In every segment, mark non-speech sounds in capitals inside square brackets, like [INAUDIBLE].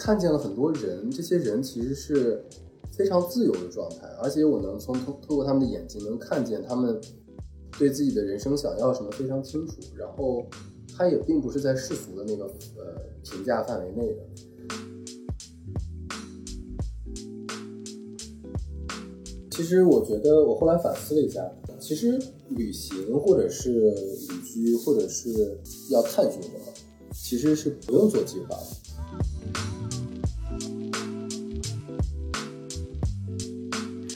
看见了很多人，这些人其实是非常自由的状态，而且我能从透透过他们的眼睛能看见他们对自己的人生想要什么非常清楚，然后他也并不是在世俗的那个呃评价范围内的。其实我觉得，我后来反思了一下，其实旅行或者是旅居或者是要探寻什么，其实是不用做计划的。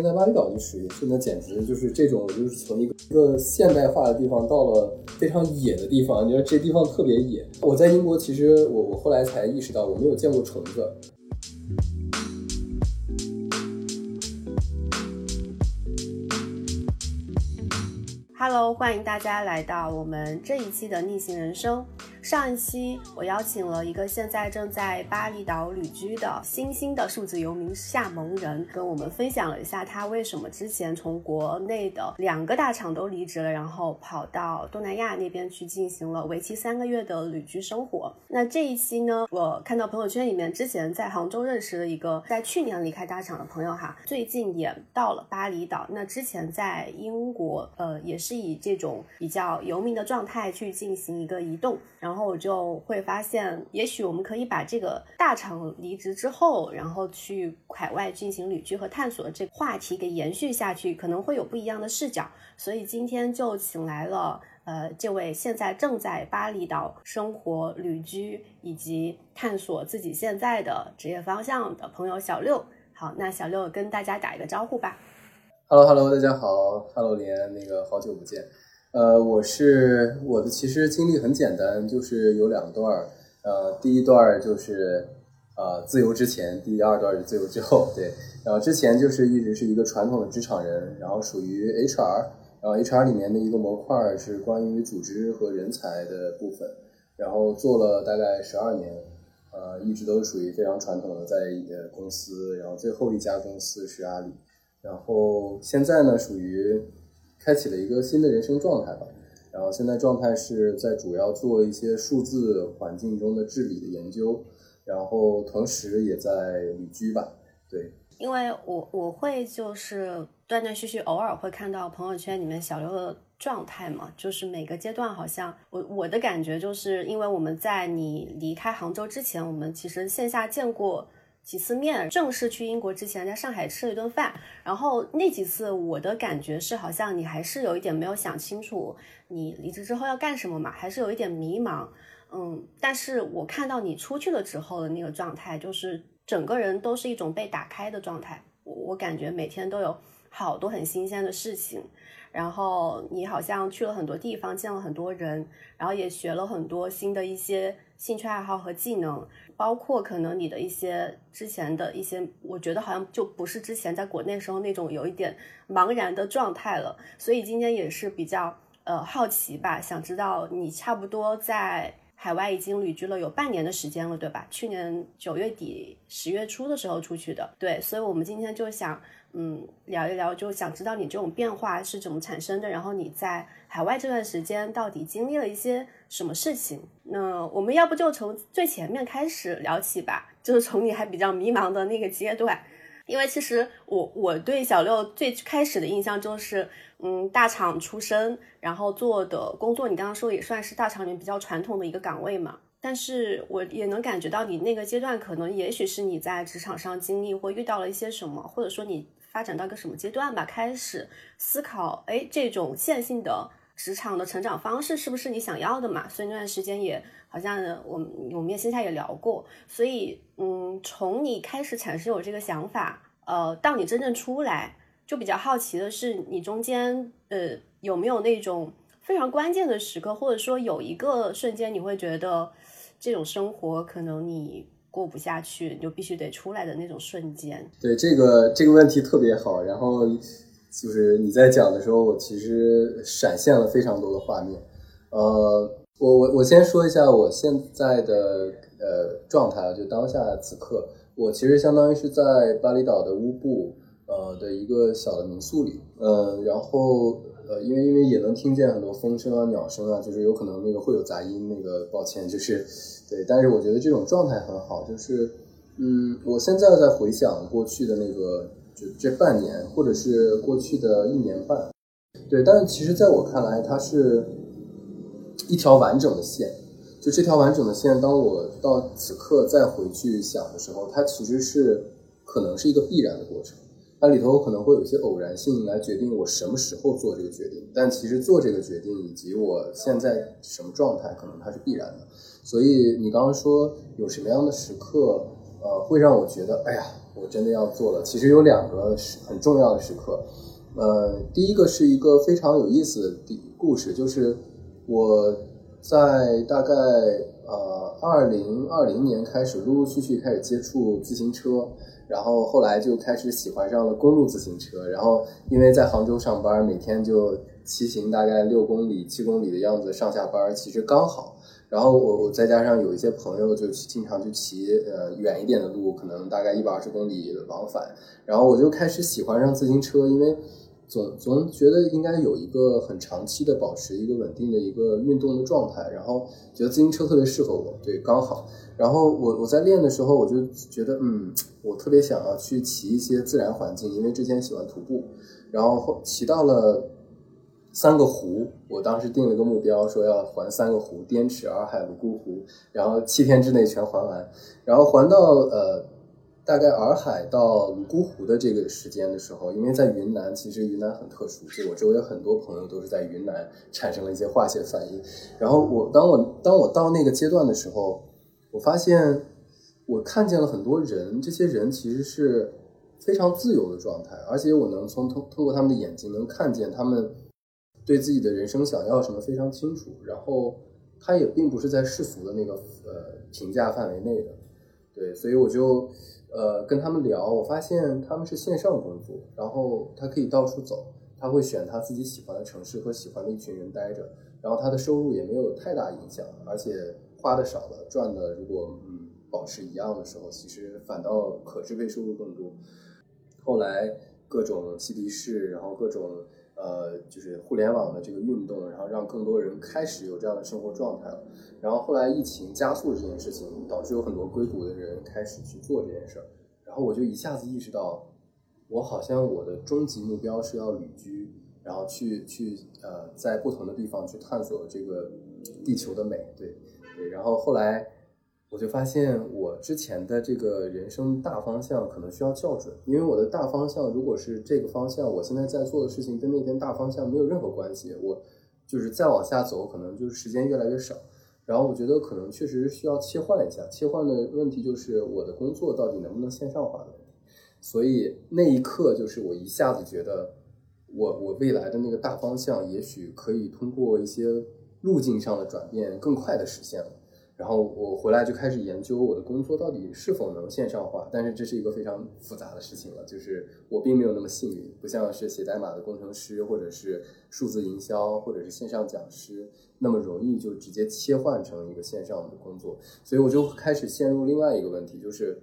在巴厘岛就属于现在简直就是这种，就是从一个一个现代化的地方到了非常野的地方。你知道这地方特别野。我在英国，其实我我后来才意识到，我没有见过虫子。Hello，欢迎大家来到我们这一期的逆行人生。上一期我邀请了一个现在正在巴厘岛旅居的新兴的数字游民夏蒙人，跟我们分享了一下他为什么之前从国内的两个大厂都离职了，然后跑到东南亚那边去进行了为期三个月的旅居生活。那这一期呢，我看到朋友圈里面之前在杭州认识的一个在去年离开大厂的朋友哈，最近也到了巴厘岛。那之前在英国，呃，也是以这种比较游民的状态去进行一个移动，然后。然后我就会发现，也许我们可以把这个大厂离职之后，然后去海外进行旅居和探索这个话题给延续下去，可能会有不一样的视角。所以今天就请来了，呃，这位现在正在巴厘岛生活、旅居以及探索自己现在的职业方向的朋友小六。好，那小六跟大家打一个招呼吧。Hello，Hello，大家好，Hello，连那个好久不见。呃，我是我的其实经历很简单，就是有两段儿，呃，第一段就是呃自由之前，第二段是自由之后，对，然后之前就是一直是一个传统的职场人，然后属于 HR，然后 HR 里面的一个模块是关于组织和人才的部分，然后做了大概十二年，呃，一直都是属于非常传统的在呃公司，然后最后一家公司是阿里，然后现在呢属于。开启了一个新的人生状态吧，然后现在状态是在主要做一些数字环境中的治理的研究，然后同时也在旅居吧。对，因为我我会就是断断续续偶尔会看到朋友圈里面小刘的状态嘛，就是每个阶段好像我我的感觉就是因为我们在你离开杭州之前，我们其实线下见过。几次面，正式去英国之前，在上海吃了一顿饭。然后那几次，我的感觉是，好像你还是有一点没有想清楚，你离职之后要干什么嘛，还是有一点迷茫。嗯，但是我看到你出去了之后的那个状态，就是整个人都是一种被打开的状态。我感觉每天都有好多很新鲜的事情。然后你好像去了很多地方，见了很多人，然后也学了很多新的一些兴趣爱好和技能。包括可能你的一些之前的一些，我觉得好像就不是之前在国内时候那种有一点茫然的状态了。所以今天也是比较呃好奇吧，想知道你差不多在海外已经旅居了有半年的时间了，对吧？去年九月底十月初的时候出去的，对。所以我们今天就想。嗯，聊一聊，就想知道你这种变化是怎么产生的，然后你在海外这段时间到底经历了一些什么事情？那我们要不就从最前面开始聊起吧，就是从你还比较迷茫的那个阶段，因为其实我我对小六最开始的印象就是，嗯，大厂出身，然后做的工作，你刚刚说也算是大厂里面比较传统的一个岗位嘛，但是我也能感觉到你那个阶段可能也许是你在职场上经历或遇到了一些什么，或者说你。发展到个什么阶段吧？开始思考，哎，这种线性的职场的成长方式是不是你想要的嘛？所以那段时间也好像我们我们也线下也聊过。所以，嗯，从你开始产生有这个想法，呃，到你真正出来，就比较好奇的是，你中间呃有没有那种非常关键的时刻，或者说有一个瞬间，你会觉得这种生活可能你。过不下去，你就必须得出来的那种瞬间。对这个这个问题特别好，然后就是你在讲的时候，我其实闪现了非常多的画面。呃，我我我先说一下我现在的呃状态啊，就当下此刻，我其实相当于是在巴厘岛的乌布呃的一个小的民宿里，嗯，然后。呃，因为因为也能听见很多风声啊、鸟声啊，就是有可能那个会有杂音，那个抱歉，就是对。但是我觉得这种状态很好，就是嗯，我现在在回想过去的那个，就这半年，或者是过去的一年半，对，但是其实在我看来，它是一条完整的线。就这条完整的线，当我到此刻再回去想的时候，它其实是可能是一个必然的过程。它里头可能会有一些偶然性来决定我什么时候做这个决定，但其实做这个决定以及我现在什么状态，可能它是必然的。所以你刚刚说有什么样的时刻，呃，会让我觉得，哎呀，我真的要做了。其实有两个是很重要的时刻，呃，第一个是一个非常有意思的故事，就是我。在大概呃二零二零年开始，陆陆续续开始接触自行车，然后后来就开始喜欢上了公路自行车。然后因为在杭州上班，每天就骑行大概六公里、七公里的样子上下班，其实刚好。然后我我再加上有一些朋友，就经常去骑呃远一点的路，可能大概一百二十公里往返。然后我就开始喜欢上自行车，因为。总总觉得应该有一个很长期的保持一个稳定的一个运动的状态，然后觉得自行车特别适合我，对，刚好。然后我我在练的时候，我就觉得，嗯，我特别想要去骑一些自然环境，因为之前喜欢徒步，然后骑到了三个湖，我当时定了个目标，说要环三个湖，滇池、洱海、泸沽湖，然后七天之内全环完，然后环到呃。大概洱海到泸沽湖的这个时间的时候，因为在云南，其实云南很特殊，就我周围很多朋友都是在云南产生了一些化学反应。然后我当我当我到那个阶段的时候，我发现我看见了很多人，这些人其实是非常自由的状态，而且我能从通通过他们的眼睛能看见他们对自己的人生想要什么非常清楚。然后他也并不是在世俗的那个呃评价范围内的，对，所以我就。呃，跟他们聊，我发现他们是线上工作，然后他可以到处走，他会选他自己喜欢的城市和喜欢的一群人待着，然后他的收入也没有太大影响，而且花的少了，赚的如果嗯保持一样的时候，其实反倒可支配收入更多。后来各种嬉皮士，然后各种呃就是互联网的这个运动，然后让更多人开始有这样的生活状态了。然后后来疫情加速了这件事情，导致有很多硅谷的人开始去做这件事儿。然后我就一下子意识到，我好像我的终极目标是要旅居，然后去去呃在不同的地方去探索这个地球的美。对对。然后后来我就发现，我之前的这个人生大方向可能需要校准，因为我的大方向如果是这个方向，我现在在做的事情跟那件大方向没有任何关系。我就是再往下走，可能就是时间越来越少。然后我觉得可能确实需要切换一下，切换的问题就是我的工作到底能不能线上化的问题。所以那一刻就是我一下子觉得，我我未来的那个大方向也许可以通过一些路径上的转变更快的实现了。然后我回来就开始研究我的工作到底是否能线上化，但是这是一个非常复杂的事情了，就是我并没有那么幸运，不像是写代码的工程师，或者是数字营销，或者是线上讲师那么容易就直接切换成一个线上的工作，所以我就开始陷入另外一个问题，就是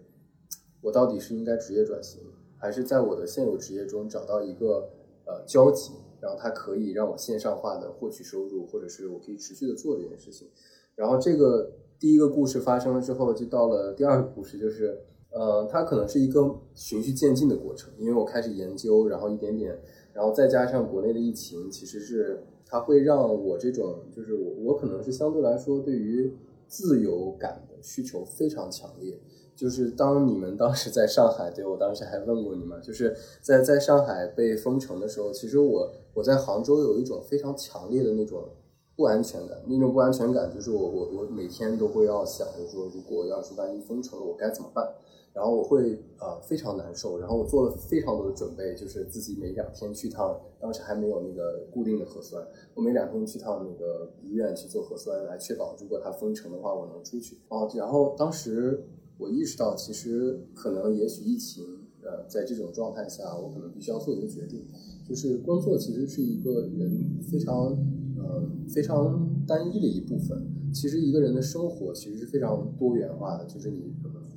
我到底是应该职业转型，还是在我的现有职业中找到一个呃交集，然后它可以让我线上化的获取收入，或者是我可以持续的做这件事情。然后这个第一个故事发生了之后，就到了第二个故事，就是，呃，它可能是一个循序渐进的过程，因为我开始研究，然后一点点，然后再加上国内的疫情，其实是它会让我这种，就是我我可能是相对来说对于自由感的需求非常强烈，就是当你们当时在上海，对我当时还问过你们，就是在在上海被封城的时候，其实我我在杭州有一种非常强烈的那种。不安全感，那种不安全感就是我我我每天都会要想着说，如果要是万一封城了，我该怎么办？然后我会呃非常难受，然后我做了非常多的准备，就是自己每两天去趟，当时还没有那个固定的核酸，我每两天去趟那个医院去做核酸，来确保如果它封城的话，我能出去。哦，然后当时我意识到，其实可能也许疫情呃在这种状态下，我可能必须要做一个决定，就是工作其实是一个人非常。呃，非常单一的一部分。其实一个人的生活其实是非常多元化的，就是你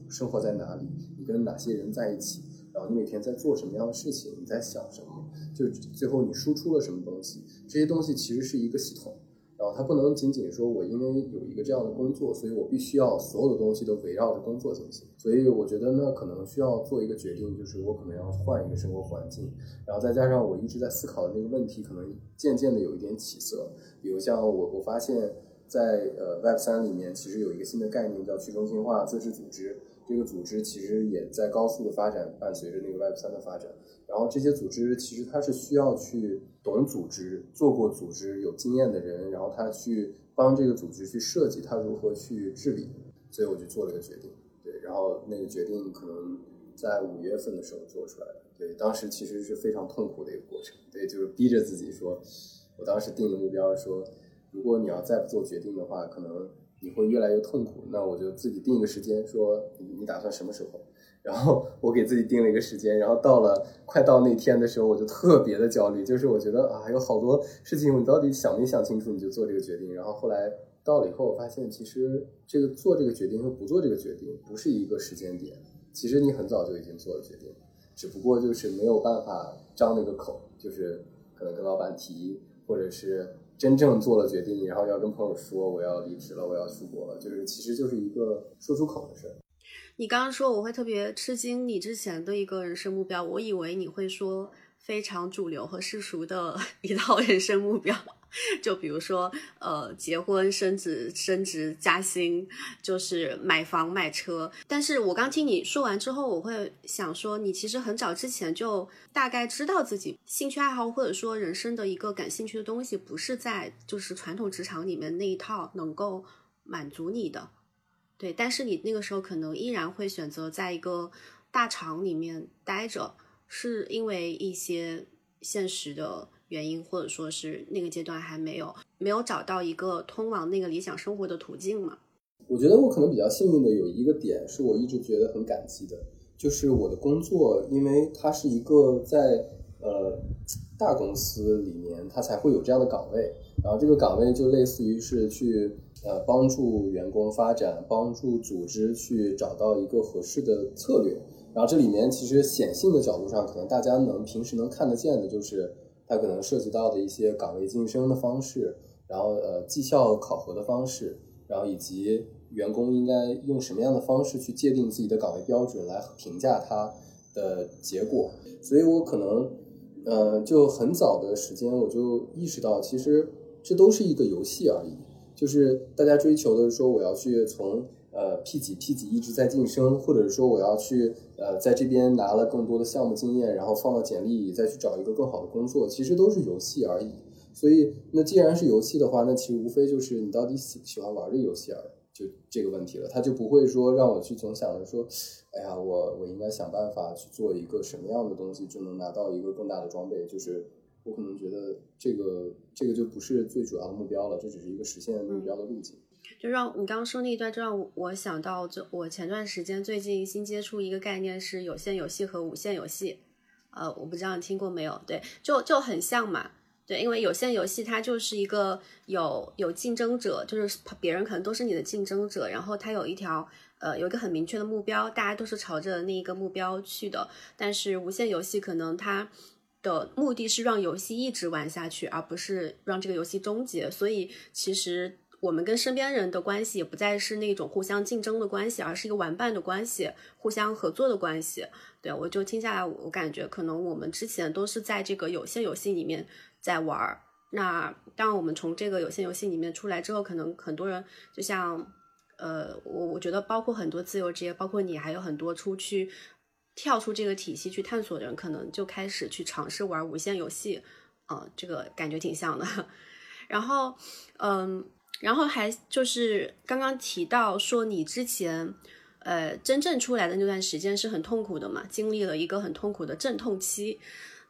生活在哪里，你跟哪些人在一起，然后你每天在做什么样的事情，你在想什么，就最后你输出了什么东西，这些东西其实是一个系统。然然后它不能仅仅说我因为有一个这样的工作，所以我必须要所有的东西都围绕着工作进行。所以我觉得呢，可能需要做一个决定，就是我可能要换一个生活环境，然后再加上我一直在思考的那个问题，可能渐渐的有一点起色。比如像我，我发现，在呃 Web 三里面，其实有一个新的概念叫去中心化自治组织。这个组织其实也在高速的发展，伴随着那个 Web 三的发展。然后这些组织其实它是需要去懂组织、做过组织、有经验的人，然后他去帮这个组织去设计它如何去治理。所以我就做了一个决定，对，然后那个决定可能在五月份的时候做出来的。对，当时其实是非常痛苦的一个过程，对，就是逼着自己说，我当时定的目标说，如果你要再不做决定的话，可能你会越来越痛苦。那我就自己定一个时间，说你你打算什么时候？然后 [LAUGHS] 我给自己定了一个时间，然后到了快到那天的时候，我就特别的焦虑，就是我觉得啊，有好多事情，你到底想没想清楚，你就做这个决定。然后后来到了以后，我发现其实这个做这个决定和不做这个决定不是一个时间点，其实你很早就已经做了决定，只不过就是没有办法张那个口，就是可能跟老板提，或者是真正做了决定，然后要跟朋友说我要离职了，我要出国了，就是其实就是一个说出口的事儿。你刚刚说我会特别吃惊，你之前的一个人生目标，我以为你会说非常主流和世俗的一套人生目标，就比如说呃结婚、升职、升职加薪，就是买房买车。但是我刚听你说完之后，我会想说，你其实很早之前就大概知道自己兴趣爱好或者说人生的一个感兴趣的东西，不是在就是传统职场里面那一套能够满足你的。对，但是你那个时候可能依然会选择在一个大厂里面待着，是因为一些现实的原因，或者说是那个阶段还没有没有找到一个通往那个理想生活的途径嘛？我觉得我可能比较幸运的有一个点，是我一直觉得很感激的，就是我的工作，因为它是一个在呃大公司里面，它才会有这样的岗位，然后这个岗位就类似于是去。呃，帮助员工发展，帮助组织去找到一个合适的策略。然后这里面其实显性的角度上，可能大家能平时能看得见的，就是它可能涉及到的一些岗位晋升的方式，然后呃绩效考核的方式，然后以及员工应该用什么样的方式去界定自己的岗位标准来评价它的结果。所以我可能呃就很早的时间我就意识到，其实这都是一个游戏而已。就是大家追求的是说，我要去从呃 P 几 P 几一直在晋升，或者说我要去呃在这边拿了更多的项目经验，然后放到简历里再去找一个更好的工作，其实都是游戏而已。所以那既然是游戏的话，那其实无非就是你到底喜不喜欢玩这个游戏而已，就这个问题了。他就不会说让我去总想着说，哎呀，我我应该想办法去做一个什么样的东西，就能拿到一个更大的装备，就是。我可能觉得这个这个就不是最主要的目标了，这只是一个实现目标的路径。就让你刚刚说那一段，就让我想到，就我前段时间最近新接触一个概念是有限游戏和无限游戏。呃，我不知道你听过没有？对，就就很像嘛。对，因为有限游戏它就是一个有有竞争者，就是别人可能都是你的竞争者，然后它有一条呃有一个很明确的目标，大家都是朝着那一个目标去的。但是无限游戏可能它。的目的是让游戏一直玩下去，而不是让这个游戏终结。所以，其实我们跟身边人的关系也不再是那种互相竞争的关系，而是一个玩伴的关系，互相合作的关系。对我就听下来，我感觉可能我们之前都是在这个有限游戏里面在玩儿。那当我们从这个有限游戏里面出来之后，可能很多人就像，呃，我我觉得包括很多自由职业，包括你，还有很多出去。跳出这个体系去探索的人，可能就开始去尝试玩无限游戏，啊，这个感觉挺像的。[LAUGHS] 然后，嗯，然后还就是刚刚提到说，你之前，呃，真正出来的那段时间是很痛苦的嘛，经历了一个很痛苦的阵痛期。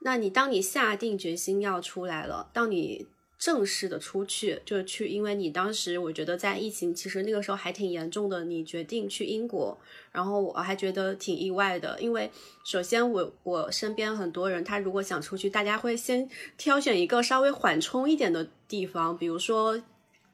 那你当你下定决心要出来了，当你。正式的出去就是去，因为你当时我觉得在疫情其实那个时候还挺严重的，你决定去英国，然后我还觉得挺意外的，因为首先我我身边很多人他如果想出去，大家会先挑选一个稍微缓冲一点的地方，比如说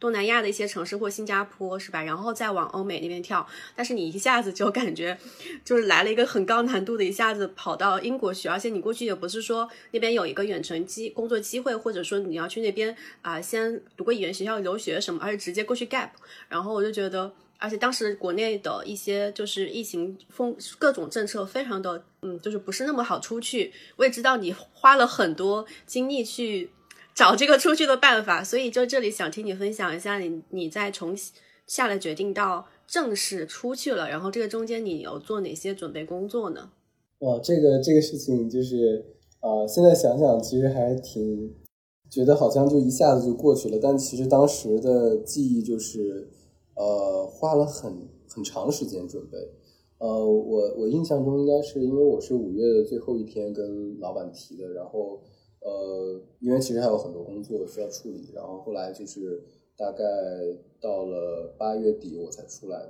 东南亚的一些城市或新加坡，是吧？然后再往欧美那边跳，但是你一下子就感觉就是来了一个很高难度的，一下子跑到英国去，而且你过去也不是说那边有一个远程机工作机会，或者说你要去那边啊先读个语言学校留学什么，而是直接过去 gap。然后我就觉得。而且当时国内的一些就是疫情风各种政策非常的嗯，就是不是那么好出去。我也知道你花了很多精力去找这个出去的办法，所以就这里想听你分享一下你你在从下了决定到正式出去了，然后这个中间你有做哪些准备工作呢？哇，这个这个事情就是啊，现在想想其实还挺觉得好像就一下子就过去了，但其实当时的记忆就是。呃，花了很很长时间准备。呃，我我印象中应该是因为我是五月的最后一天跟老板提的，然后呃，因为其实还有很多工作需要处理，然后后来就是大概到了八月底我才出来，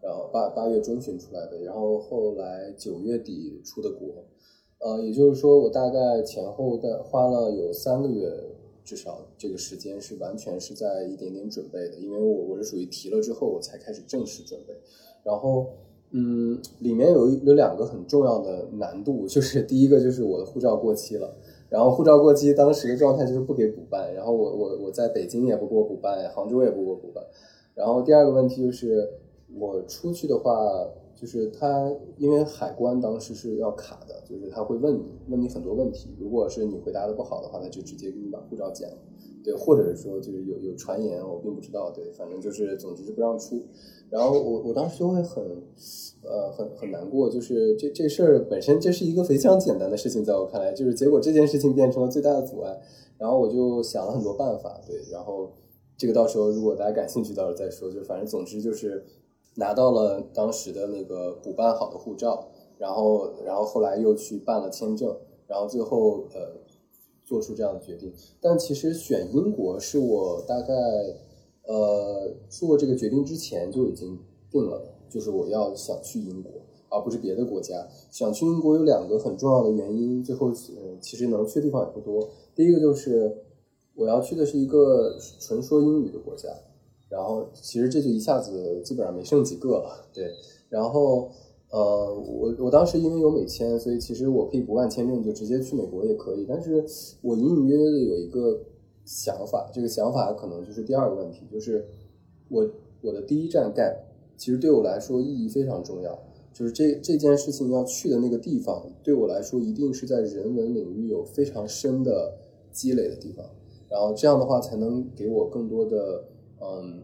然后八八月中旬出来的，然后后来九月底出的国。呃，也就是说我大概前后的花了有三个月。至少这个时间是完全是在一点点准备的，因为我我是属于提了之后我才开始正式准备，然后嗯，里面有有两个很重要的难度，就是第一个就是我的护照过期了，然后护照过期当时的状态就是不给补办，然后我我我在北京也不给我补办，杭州也不给我补办，然后第二个问题就是我出去的话。就是他，因为海关当时是要卡的，就是他会问你，问你很多问题。如果是你回答的不好的话，他就直接给你把护照剪了，对，或者是说就是有有传言，我并不知道，对，反正就是总之是不让出。然后我我当时就会很，呃，很很难过，就是这这事儿本身这是一个非常简单的事情，在我看来，就是结果这件事情变成了最大的阻碍。然后我就想了很多办法，对，然后这个到时候如果大家感兴趣，到时候再说。就反正总之就是。拿到了当时的那个补办好的护照，然后，然后后来又去办了签证，然后最后呃做出这样的决定。但其实选英国是我大概呃做这个决定之前就已经定了，就是我要想去英国，而不是别的国家。想去英国有两个很重要的原因，最后呃其实能去的地方也不多。第一个就是我要去的是一个纯说英语的国家。然后其实这就一下子基本上没剩几个了，对。然后呃，我我当时因为有美签，所以其实我可以不办签证就直接去美国也可以。但是我隐隐约约的有一个想法，这个想法可能就是第二个问题，就是我我的第一站 gap 其实对我来说意义非常重要，就是这这件事情要去的那个地方对我来说一定是在人文领域有非常深的积累的地方，然后这样的话才能给我更多的。嗯，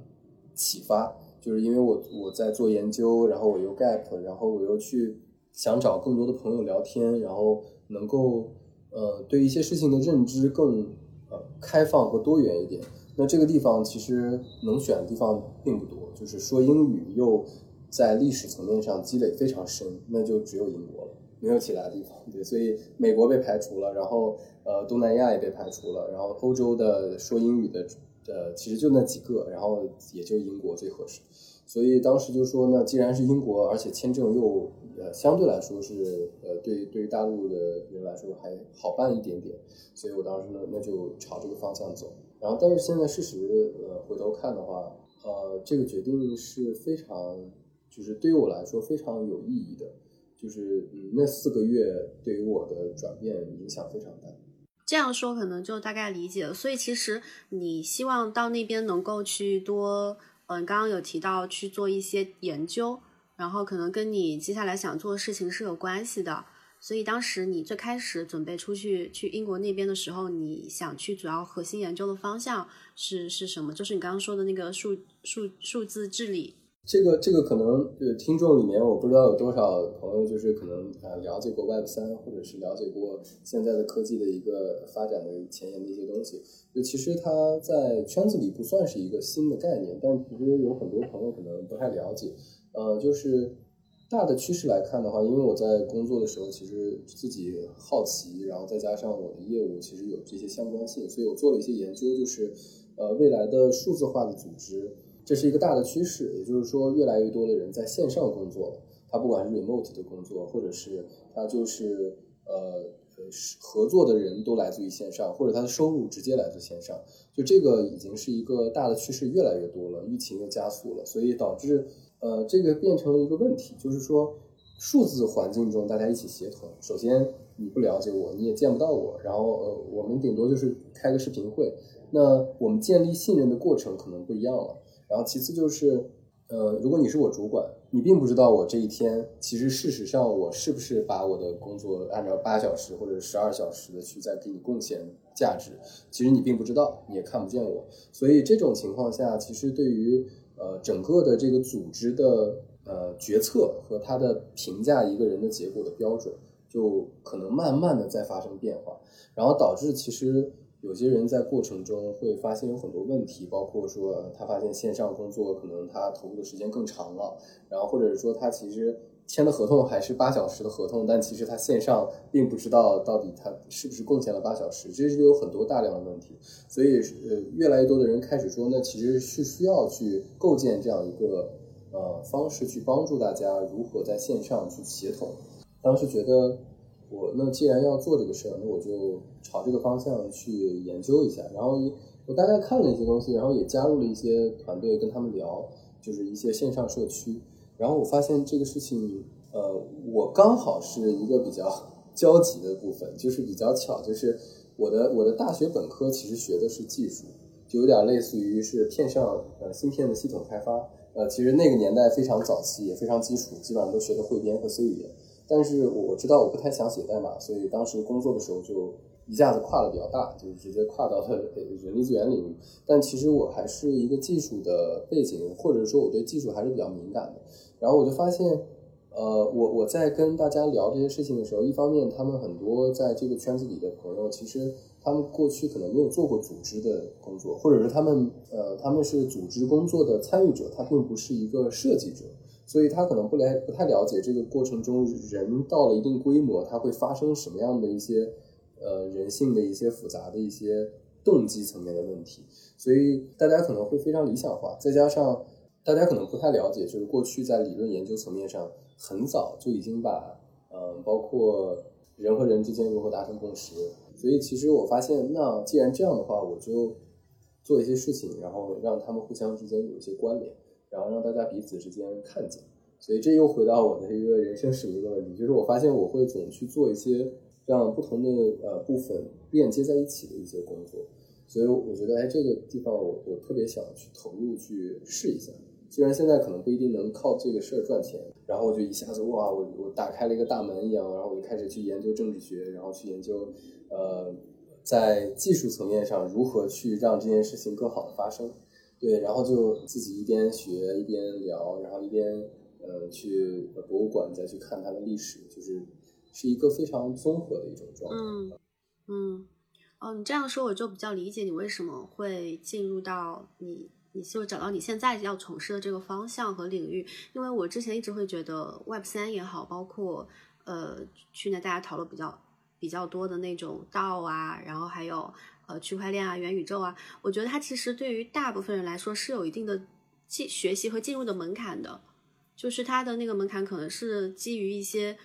启发就是因为我我在做研究，然后我又 gap，然后我又去想找更多的朋友聊天，然后能够呃对一些事情的认知更呃开放和多元一点。那这个地方其实能选的地方并不多，就是说英语又在历史层面上积累非常深，那就只有英国了，没有其他地方。对，所以美国被排除了，然后呃东南亚也被排除了，然后欧洲的说英语的。呃，其实就那几个，然后也就英国最合适，所以当时就说呢，既然是英国，而且签证又呃相对来说是呃对对于大陆的人来说还好办一点点，所以我当时呢那就朝这个方向走。然后但是现在事实呃回头看的话，呃这个决定是非常就是对于我来说非常有意义的，就是嗯那四个月对于我的转变影响非常大。这样说可能就大概理解了，所以其实你希望到那边能够去多，嗯，刚刚有提到去做一些研究，然后可能跟你接下来想做的事情是有关系的。所以当时你最开始准备出去去英国那边的时候，你想去主要核心研究的方向是是什么？就是你刚刚说的那个数数数字治理。这个这个可能，听众里面我不知道有多少朋友就是可能呃了解过 Web 三，或者是了解过现在的科技的一个发展的前沿的一些东西。就其实它在圈子里不算是一个新的概念，但其实有很多朋友可能不太了解。呃，就是大的趋势来看的话，因为我在工作的时候其实自己好奇，然后再加上我的业务其实有这些相关性，所以我做了一些研究，就是呃未来的数字化的组织。这是一个大的趋势，也就是说，越来越多的人在线上工作。他不管是 remote 的工作，或者是他就是呃呃合作的人都来自于线上，或者他的收入直接来自线上，就这个已经是一个大的趋势，越来越多了。疫情又加速了，所以导致呃这个变成了一个问题，就是说数字环境中大家一起协同，首先你不了解我，你也见不到我，然后呃我们顶多就是开个视频会，那我们建立信任的过程可能不一样了。然后其次就是。呃，如果你是我主管，你并不知道我这一天，其实事实上我是不是把我的工作按照八小时或者十二小时的去在给你贡献价值，其实你并不知道，你也看不见我。所以这种情况下，其实对于呃整个的这个组织的呃决策和他的评价一个人的结果的标准，就可能慢慢的在发生变化，然后导致其实。有些人在过程中会发现有很多问题，包括说他发现线上工作可能他投入的时间更长了，然后或者是说他其实签的合同还是八小时的合同，但其实他线上并不知道到底他是不是贡献了八小时，这是有很多大量的问题。所以呃，越来越多的人开始说，那其实是需要去构建这样一个呃方式，去帮助大家如何在线上去协同。当时觉得。我那既然要做这个事儿，那我就朝这个方向去研究一下。然后我大概看了一些东西，然后也加入了一些团队跟他们聊，就是一些线上社区。然后我发现这个事情，呃，我刚好是一个比较 [LAUGHS] 交集的部分，就是比较巧，就是我的我的大学本科其实学的是技术，就有点类似于是片上呃芯片的系统开发。呃，其实那个年代非常早期，也非常基础，基本上都学的汇编和 C 语言。但是我知道我不太想写代码，所以当时工作的时候就一下子跨的比较大，就是直接跨到了人力资源领域。但其实我还是一个技术的背景，或者说我对技术还是比较敏感的。然后我就发现，呃，我我在跟大家聊这些事情的时候，一方面他们很多在这个圈子里的朋友，其实他们过去可能没有做过组织的工作，或者是他们呃他们是组织工作的参与者，他并不是一个设计者。所以他可能不了不太了解这个过程中人到了一定规模，他会发生什么样的一些呃人性的一些复杂的一些动机层面的问题。所以大家可能会非常理想化，再加上大家可能不太了解，就是过去在理论研究层面上很早就已经把嗯包括人和人之间如何达成共识。所以其实我发现，那既然这样的话，我就做一些事情，然后让他们互相之间有一些关联。然后让大家彼此之间看见，所以这又回到我的一个人生使命的问题，就是我发现我会总去做一些让不同的呃部分链接在一起的一些工作，所以我觉得哎这个地方我我特别想去投入去试一下，虽然现在可能不一定能靠这个事儿赚钱，然后我就一下子哇我我打开了一个大门一样，然后我就开始去研究政治学，然后去研究呃在技术层面上如何去让这件事情更好的发生。对，然后就自己一边学一边聊，然后一边呃去博物馆再去看它的历史，就是是一个非常综合的一种状态。嗯嗯哦，你这样说我就比较理解你为什么会进入到你，你就找到你现在要从事的这个方向和领域。因为我之前一直会觉得 Web 三也好，包括呃去年大家讨论比较比较多的那种道啊，然后还有。呃，区块链啊，元宇宙啊，我觉得它其实对于大部分人来说是有一定的进学习和进入的门槛的，就是它的那个门槛可能是基于一些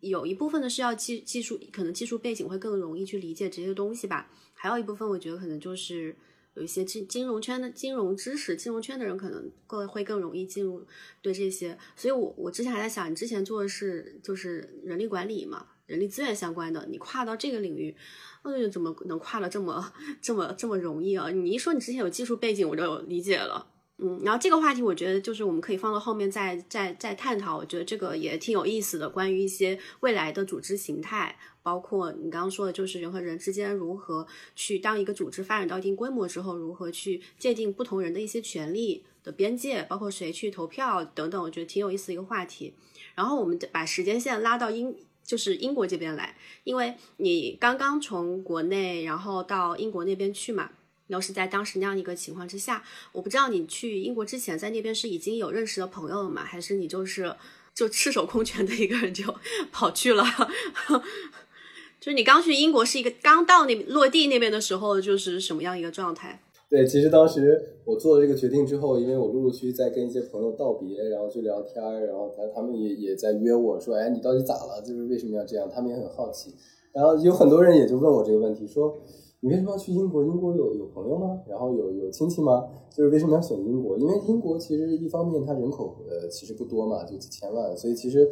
有一部分的是要技技术，可能技术背景会更容易去理解这些东西吧，还有一部分我觉得可能就是有一些金金融圈的金融知识，金融圈的人可能更会更容易进入对这些，所以我我之前还在想，你之前做的是就是人力管理嘛，人力资源相关的，你跨到这个领域。我怎么能跨的这么这么这么容易啊？你一说你之前有技术背景，我就理解了。嗯，然后这个话题我觉得就是我们可以放到后面再再再探讨。我觉得这个也挺有意思的，关于一些未来的组织形态，包括你刚刚说的，就是人和人之间如何去当一个组织发展到一定规模之后，如何去界定不同人的一些权利的边界，包括谁去投票等等，我觉得挺有意思的一个话题。然后我们把时间线拉到英。就是英国这边来，因为你刚刚从国内然后到英国那边去嘛，然后是在当时那样一个情况之下，我不知道你去英国之前在那边是已经有认识的朋友了吗？还是你就是就赤手空拳的一个人就 [LAUGHS] 跑去了？[LAUGHS] 就是你刚去英国是一个刚到那落地那边的时候，就是什么样一个状态？对，其实当时我做了这个决定之后，因为我陆陆续续在跟一些朋友道别，然后去聊天，然后他他们也也在约我说，哎，你到底咋了？就是为什么要这样？他们也很好奇。然后有很多人也就问我这个问题，说你为什么要去英国？英国有有朋友吗？然后有有亲戚吗？就是为什么要选英国？因为英国其实一方面它人口呃其实不多嘛，就几千万，所以其实。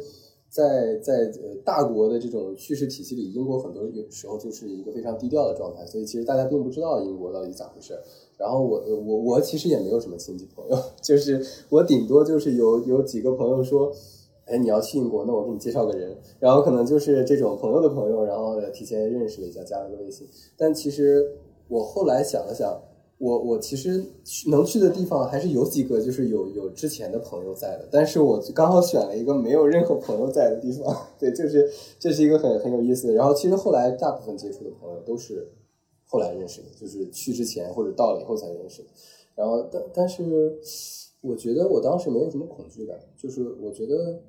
在在呃大国的这种叙事体系里，英国很多有时候就是一个非常低调的状态，所以其实大家并不知道英国到底咋回事。然后我我我其实也没有什么亲戚朋友，[LAUGHS] 就是我顶多就是有有几个朋友说，哎你要去英国，那我给你介绍个人，然后可能就是这种朋友的朋友，然后提前认识了一下，加了个微信。但其实我后来想了想。我我其实能去的地方还是有几个，就是有有之前的朋友在的，但是我刚好选了一个没有任何朋友在的地方，对，就是这是一个很很有意思的。然后其实后来大部分接触的朋友都是后来认识的，就是去之前或者到了以后才认识的。然后但但是我觉得我当时没有什么恐惧感，就是我觉得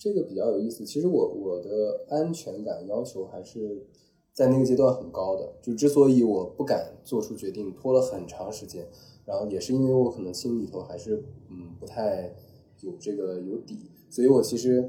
这个比较有意思。其实我我的安全感要求还是。在那个阶段很高的，就之所以我不敢做出决定，拖了很长时间，然后也是因为我可能心里头还是嗯不太有这个有底，所以我其实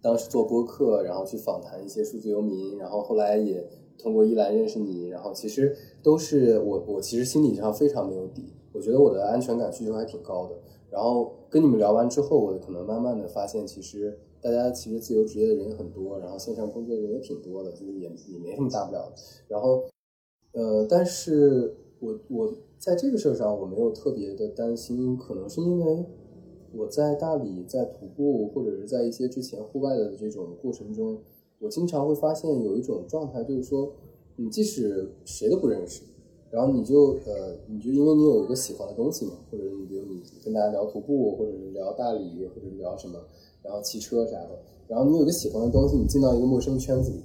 当时做播客，然后去访谈一些数字游民，然后后来也通过一兰认识你，然后其实都是我我其实心理上非常没有底，我觉得我的安全感需求还挺高的，然后跟你们聊完之后，我可能慢慢的发现其实。大家其实自由职业的人很多，然后线上工作的人也挺多的，就是也也没什么大不了的。然后，呃，但是我我在这个事儿上我没有特别的担心，可能是因为我在大理在徒步或者是在一些之前户外的这种过程中，我经常会发现有一种状态，就是说你即使谁都不认识，然后你就呃你就因为你有一个喜欢的东西嘛，或者你比如你跟大家聊徒步，或者是聊大理，或者聊什么。然后骑车啥的，然后你有个喜欢的东西，你进到一个陌生圈子里，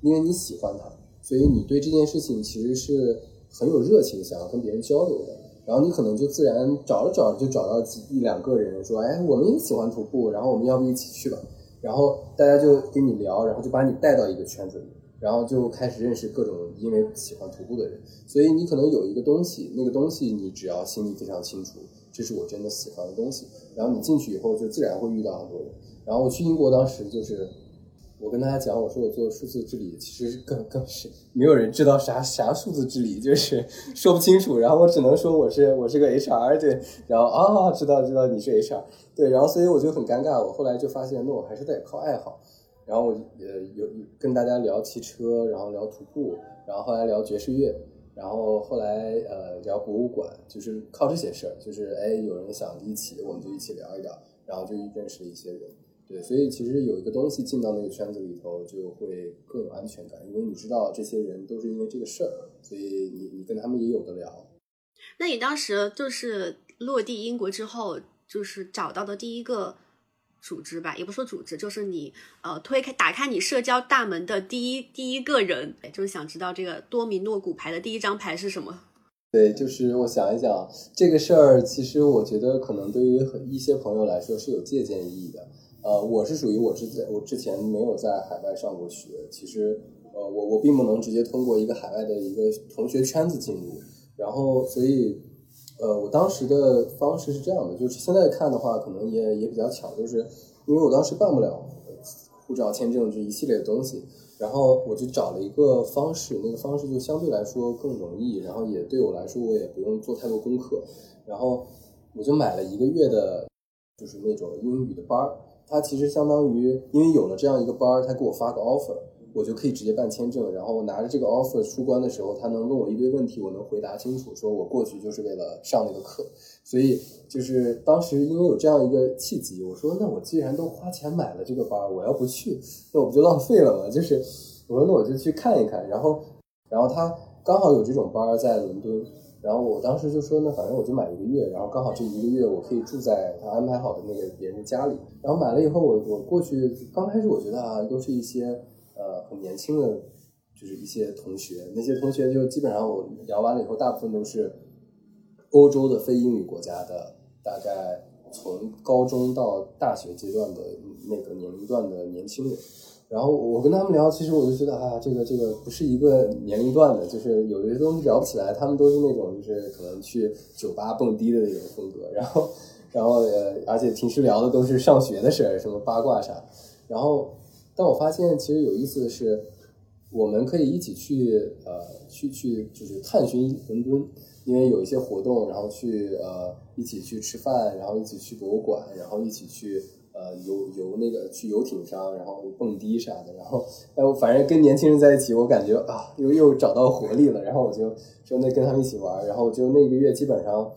因为你喜欢它，所以你对这件事情其实是很有热情，想要跟别人交流的。然后你可能就自然找着找着就找到几一两个人，说，哎，我们也喜欢徒步，然后我们要不一起去吧？然后大家就跟你聊，然后就把你带到一个圈子里，然后就开始认识各种因为喜欢徒步的人。所以你可能有一个东西，那个东西你只要心里非常清楚。这是我真的喜欢的东西，然后你进去以后就自然会遇到很多人。然后我去英国当时就是，我跟大家讲，我说我做数字治理，其实更更是没有人知道啥啥数字治理，就是 [LAUGHS] 说不清楚。然后我只能说我是我是个 HR，对，然后啊知道知道你是 HR，对，然后所以我就很尴尬。我后来就发现，那我还是得靠爱好。然后我呃有跟大家聊汽车，然后聊徒步，然后后来聊爵士乐。然后后来呃聊博物馆，就是靠这些事儿，就是哎有人想一起，我们就一起聊一聊，然后就认识了一些人，对，所以其实有一个东西进到那个圈子里头，就会更有安全感，因为你知道这些人都是因为这个事儿，所以你你跟他们也有的聊。那你当时就是落地英国之后，就是找到的第一个。组织吧，也不说组织，就是你呃推开打开你社交大门的第一第一个人，就是想知道这个多米诺骨牌的第一张牌是什么？对，就是我想一想这个事儿，其实我觉得可能对于一些朋友来说是有借鉴意义的。呃，我是属于我之前我之前没有在海外上过学，其实呃我我并不能直接通过一个海外的一个同学圈子进入，然后所以。呃，我当时的方式是这样的，就是现在看的话，可能也也比较巧，就是因为我当时办不了护照、签证这一系列的东西，然后我就找了一个方式，那个方式就相对来说更容易，然后也对我来说我也不用做太多功课，然后我就买了一个月的，就是那种英语的班儿，它其实相当于因为有了这样一个班儿，他给我发个 offer。我就可以直接办签证，然后拿着这个 offer 出关的时候，他能问我一堆问题，我能回答清楚，说我过去就是为了上那个课。所以就是当时因为有这样一个契机，我说那我既然都花钱买了这个班，我要不去，那我不就浪费了吗？就是我说那我就去看一看，然后然后他刚好有这种班在伦敦，然后我当时就说那反正我就买一个月，然后刚好这一个月我可以住在他安排好的那个别人家里，然后买了以后我我过去刚开始我觉得啊都是一些。呃，很年轻的，就是一些同学，那些同学就基本上我聊完了以后，大部分都是欧洲的非英语国家的，大概从高中到大学阶段的那个年龄段的年轻人。然后我跟他们聊，其实我就觉得啊，这个这个不是一个年龄段的，就是有些东西聊不起来。他们都是那种就是可能去酒吧蹦迪的那种风格。然后，然后呃，而且平时聊的都是上学的事儿，什么八卦啥。然后。但我发现，其实有意思的是，我们可以一起去呃去去就是探寻伦敦，因为有一些活动，然后去呃一起去吃饭，然后一起去博物馆，然后一起去呃游游那个去游艇上，然后蹦迪啥的，然后哎我反正跟年轻人在一起，我感觉啊又又找到活力了，然后我就说那跟他们一起玩，然后就那个月基本上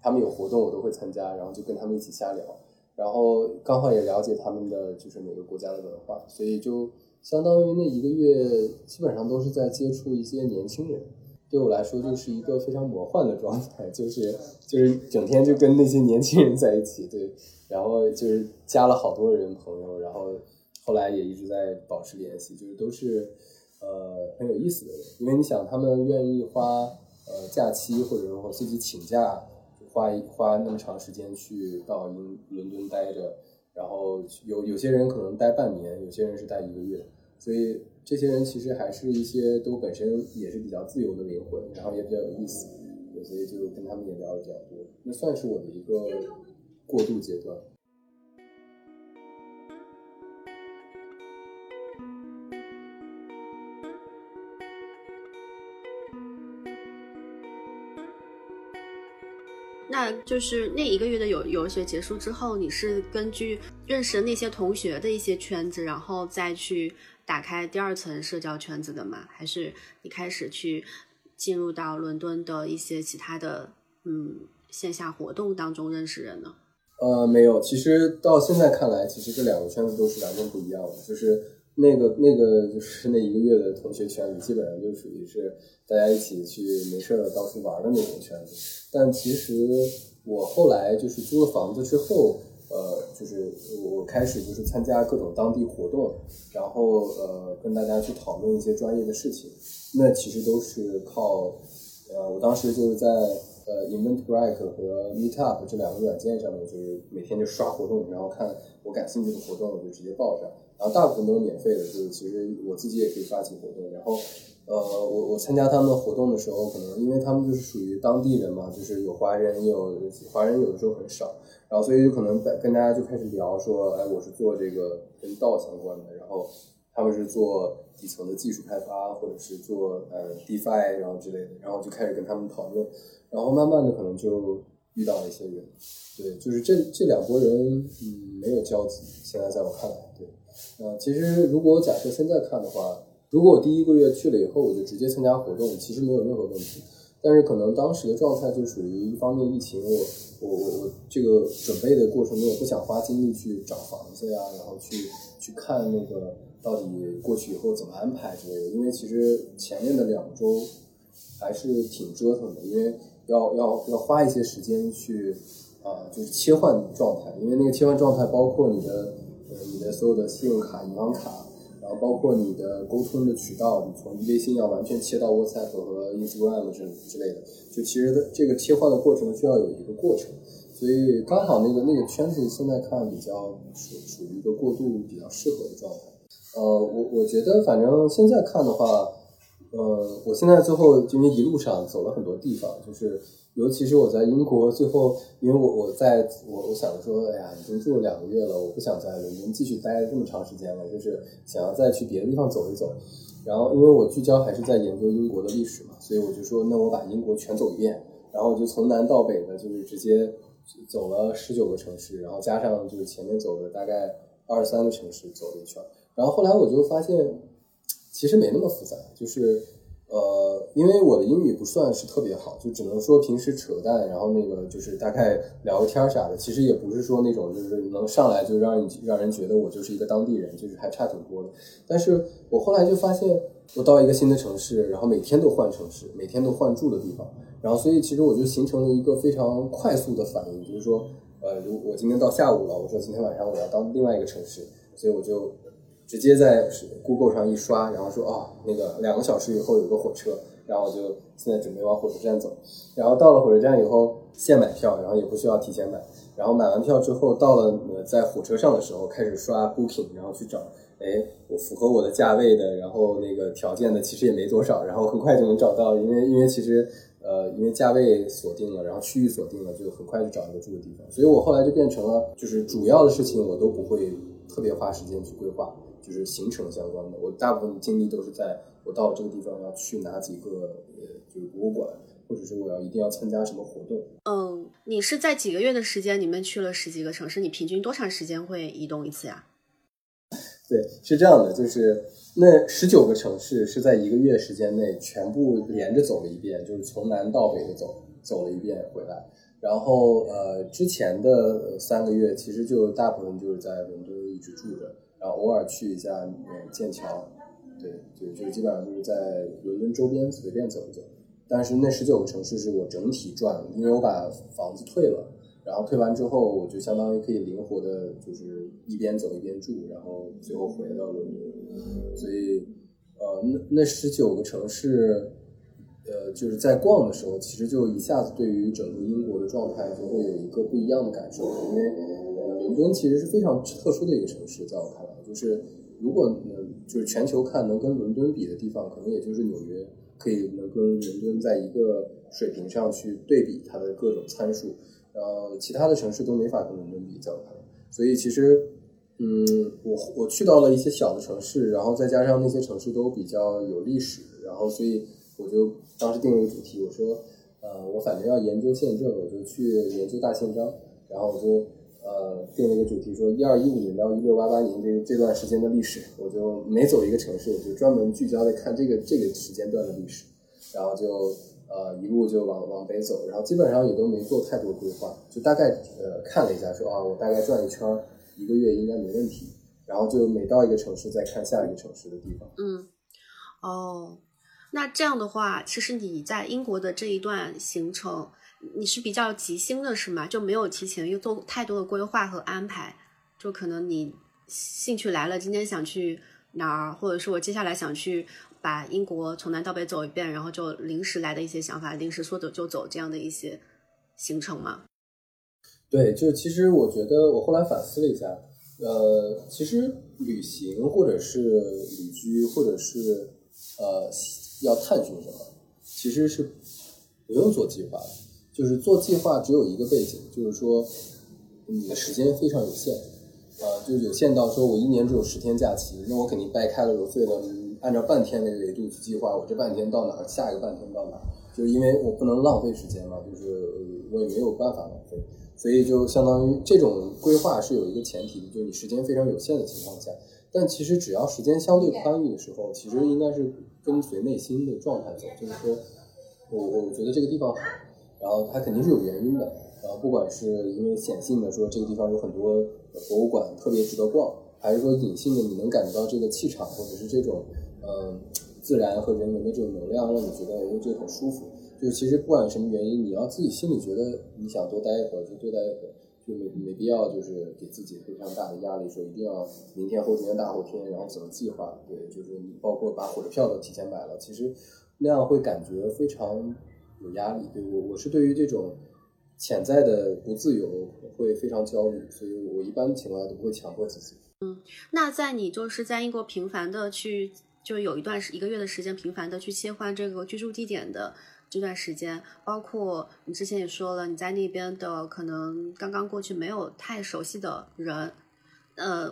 他们有活动我都会参加，然后就跟他们一起瞎聊，然后刚好也了解他们的就是每个国家的文化，所以就。相当于那一个月，基本上都是在接触一些年轻人，对我来说就是一个非常魔幻的状态，就是就是整天就跟那些年轻人在一起，对，然后就是加了好多人朋友，然后后来也一直在保持联系，就是都是呃很有意思的人，因为你想他们愿意花呃假期或者说自己请假，花一花那么长时间去到英伦敦待着。然后有有些人可能待半年，有些人是待一个月，所以这些人其实还是一些都本身也是比较自由的灵魂，然后也比较有意思，所以就跟他们也聊的比较多，那算是我的一个过渡阶段。那就是那一个月的游游学结束之后，你是根据认识那些同学的一些圈子，然后再去打开第二层社交圈子的吗？还是你开始去进入到伦敦的一些其他的嗯线下活动当中认识人呢？呃，没有，其实到现在看来，其实这两个圈子都是完全不一样的，就是。那个那个就是那一个月的同学圈子，基本上就属于是大家一起去没事儿到处玩的那种圈子。但其实我后来就是租了房子之后，呃，就是我开始就是参加各种当地活动，然后呃跟大家去讨论一些专业的事情。那其实都是靠呃，我当时就是在呃 Eventbrite 和 Meetup 这两个软件上面，就是每天就刷活动，然后看我感兴趣的活动，我就直接报上。然后大部分都是免费的，就是其实我自己也可以发起活动。然后，呃，我我参加他们的活动的时候，可能因为他们就是属于当地人嘛，就是有华人，有华人有的时候很少，然后所以就可能跟大家就开始聊说，哎，我是做这个跟道相关的，然后他们是做底层的技术开发，或者是做呃 DeFi 然后之类的，然后就开始跟他们讨论，然后慢慢的可能就遇到了一些人，对，就是这这两拨人，嗯，没有交集，现在在我看来，对。呃，其实如果假设现在看的话，如果我第一个月去了以后，我就直接参加活动，其实没有任何问题。但是可能当时的状态就属于一方面疫情，我我我我这个准备的过程中，我不想花精力去找房子呀，然后去去看那个到底过去以后怎么安排之类的。因为其实前面的两周还是挺折腾的，因为要要要花一些时间去啊，就是切换状态，因为那个切换状态包括你的。你的所有的信用卡、银行卡，然后包括你的沟通的渠道，你从微信要完全切到 WhatsApp 和 Instagram 之之类的，就其实这个切换的过程需要有一个过程，所以刚好那个那个圈子现在看比较属属于一个过渡比较适合的状态。呃，我我觉得反正现在看的话，呃，我现在最后因为一路上走了很多地方，就是。尤其是我在英国，最后因为我我在我我想说，哎呀，已经住了两个月了，我不想在伦敦继续待这么长时间了，就是想要再去别的地方走一走。然后因为我聚焦还是在研究英国的历史嘛，所以我就说，那我把英国全走一遍。然后我就从南到北呢，就是直接走了十九个城市，然后加上就是前面走的大概二十三个城市走了一圈。然后后来我就发现，其实没那么复杂，就是。呃，因为我的英语不算是特别好，就只能说平时扯淡，然后那个就是大概聊个天啥的。其实也不是说那种就是能上来就让你让人觉得我就是一个当地人，就是还差挺多的。但是我后来就发现，我到一个新的城市，然后每天都换城市，每天都换住的地方，然后所以其实我就形成了一个非常快速的反应，就是说，呃，如我今天到下午了，我说今天晚上我要到另外一个城市，所以我就。直接在 Google 上一刷，然后说哦，那个两个小时以后有个火车，然后我就现在准备往火车站走。然后到了火车站以后，现买票，然后也不需要提前买。然后买完票之后，到了在火车上的时候，开始刷 Booking，然后去找，哎，我符合我的价位的，然后那个条件的其实也没多少，然后很快就能找到，因为因为其实呃，因为价位锁定了，然后区域锁定了，就很快就找一个住的地方。所以我后来就变成了，就是主要的事情我都不会特别花时间去规划。就是行程相关的，我大部分的精力都是在我到这个地方要去哪几个呃就是博物馆，或者是我要一定要参加什么活动。嗯，你是在几个月的时间里面去了十几个城市？你平均多长时间会移动一次呀？[LAUGHS] 对，是这样的，就是那十九个城市是在一个月时间内全部连着走了一遍，就是从南到北的走走了一遍回来。然后呃，之前的三个月其实就大部分就是在伦敦一直住着，然后偶尔去一下呃剑桥，对对，就基本上就是在伦敦周边随便走一走。但是那十九个城市是我整体转，因为我把房子退了。然后退完之后，我就相当于可以灵活的，就是一边走一边住，然后最后回到伦敦。所以，呃，那那十九个城市，呃，就是在逛的时候，其实就一下子对于整个英国的状态就会有一个不一样的感受。因为，伦敦其实是非常特殊的一个城市，在我看来，就是如果能就是全球看能跟伦敦比的地方，可能也就是纽约，可以能跟伦敦在一个水平上去对比它的各种参数。呃，其他的城市都没法跟伦敦比，在我看来，所以其实，嗯，我我去到了一些小的城市，然后再加上那些城市都比较有历史，然后所以我就当时定了一个主题，我说，呃，我反正要研究宪政，我就去研究大宪章，然后我就呃定了一个主题，说一二一五年到一六八八年这这段时间的历史，我就每走一个城市，我就专门聚焦在看这个这个时间段的历史，然后就。呃，一路就往往北走，然后基本上也都没做太多规划，就大概呃看了一下，说啊，我大概转一圈，一个月应该没问题。然后就每到一个城市，再看下一个城市的地方。嗯，哦，那这样的话，其实你在英国的这一段行程，你是比较即兴的，是吗？就没有提前又做太多的规划和安排，就可能你兴趣来了，今天想去哪儿，或者是我接下来想去。把英国从南到北走一遍，然后就临时来的一些想法，临时说走就走这样的一些行程吗？对，就其实我觉得，我后来反思了一下，呃，其实旅行或者是旅居，或者是呃要探寻什么，其实是不用做计划的。就是做计划只有一个背景，就是说你的时间非常有限，啊，就有限到说我一年只有十天假期，那我肯定掰开了揉碎了。按照半天的维度去计划，我这半天到哪儿，下一个半天到哪儿，就是因为我不能浪费时间嘛，就是我也没有办法浪费，所以就相当于这种规划是有一个前提的，就是你时间非常有限的情况下，但其实只要时间相对宽裕的时候，其实应该是跟随内心的状态走，就是说我我觉得这个地方，然后它肯定是有原因的，然后不管是因为显性的说这个地方有很多博物馆特别值得逛，还是说隐性的你能感觉到这个气场或者是这种。嗯，自然和人文的这种能量让你觉得哎，这很舒服。就是其实不管什么原因，你要自己心里觉得你想多待一会儿就多待一会儿，就没没必要就是给自己非常大的压力，说一定要明天、后天、大后天，然后怎么计划？对，就是你包括把火车票都提前买了，其实那样会感觉非常有压力。对我，我是对于这种潜在的不自由会非常焦虑，所以我一般情况下都不会强迫自己。嗯，那在你就是在英国频繁的去。就是有一段是一个月的时间，频繁的去切换这个居住地点的这段时间，包括你之前也说了，你在那边的可能刚刚过去没有太熟悉的人，呃，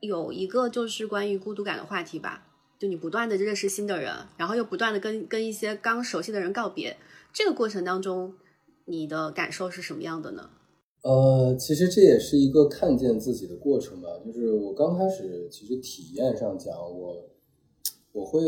有一个就是关于孤独感的话题吧，就你不断的认识新的人，然后又不断的跟跟一些刚熟悉的人告别，这个过程当中，你的感受是什么样的呢？呃，其实这也是一个看见自己的过程吧，就是我刚开始其实体验上讲我。我会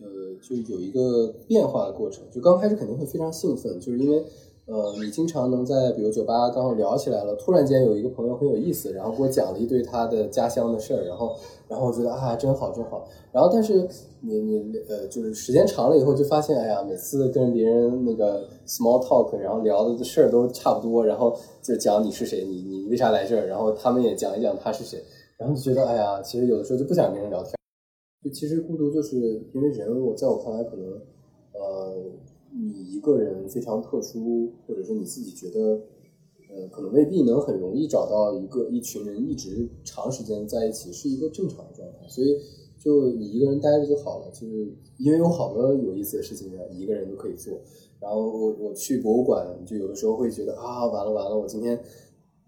呃，就有一个变化的过程。就刚开始肯定会非常兴奋，就是因为呃，你经常能在比如酒吧刚好聊起来了，突然间有一个朋友很有意思，然后给我讲了一堆他的家乡的事儿，然后然后我觉得啊，真好真好。然后但是你你呃，就是时间长了以后就发现，哎呀，每次跟别人那个 small talk，然后聊的事儿都差不多，然后就讲你是谁，你你为啥来这儿，然后他们也讲一讲他是谁，然后就觉得哎呀，其实有的时候就不想跟人聊天。就其实孤独，就是因为人，我在我看来，可能，呃，你一个人非常特殊，或者说你自己觉得，呃，可能未必能很容易找到一个一群人一直长时间在一起，是一个正常的状态。所以，就你一个人待着就好了。就是因为有好多有意思的事情，一个人都可以做。然后我我去博物馆，就有的时候会觉得啊，完了完了，我今天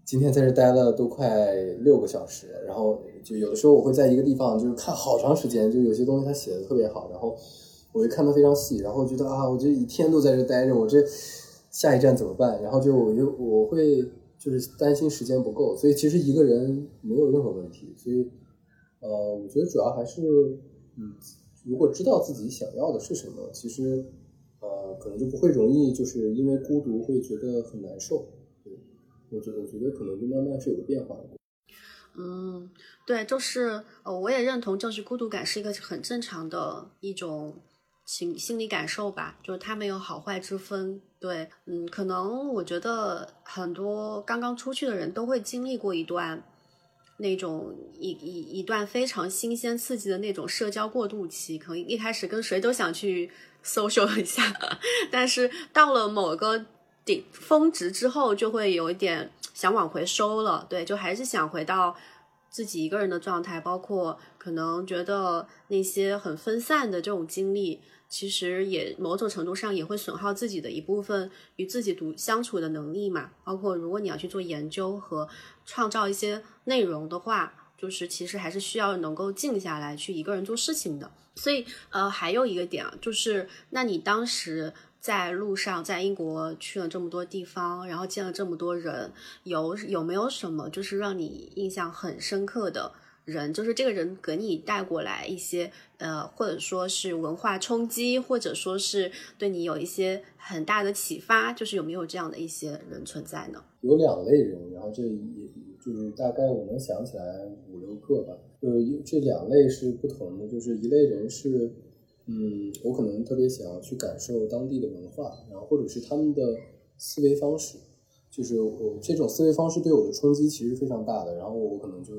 今天在这待了都快六个小时，然后就有的时候我会在一个地方就是看好长时间，就有些东西他写的特别好，然后我会看的非常细，然后觉得啊，我这一天都在这待着，我这下一站怎么办？然后就我就我会就是担心时间不够，所以其实一个人没有任何问题，所以呃，我觉得主要还是嗯，如果知道自己想要的是什么，其实。呃，可能就不会容易，就是因为孤独会觉得很难受。对，我觉得，我觉得可能就慢慢是有个变化的。嗯，对，就是呃，我也认同，就是孤独感是一个很正常的一种情心理感受吧，就是它没有好坏之分。对，嗯，可能我觉得很多刚刚出去的人都会经历过一段那种一一一段非常新鲜刺激的那种社交过渡期，可能一开始跟谁都想去。[LAUGHS] social 一下，但是到了某个顶峰值之后，就会有一点想往回收了。对，就还是想回到自己一个人的状态，包括可能觉得那些很分散的这种经历，其实也某种程度上也会损耗自己的一部分与自己独相处的能力嘛。包括如果你要去做研究和创造一些内容的话，就是其实还是需要能够静下来去一个人做事情的。所以，呃，还有一个点啊，就是，那你当时在路上，在英国去了这么多地方，然后见了这么多人，有有没有什么就是让你印象很深刻的人？就是这个人给你带过来一些，呃，或者说是文化冲击，或者说是对你有一些很大的启发，就是有没有这样的一些人存在呢？有两类人，然后这也就是大概我能想起来五六个吧。就是这两类是不同的，就是一类人是，嗯，我可能特别想要去感受当地的文化，然后或者是他们的思维方式，就是我这种思维方式对我的冲击其实非常大的，然后我可能就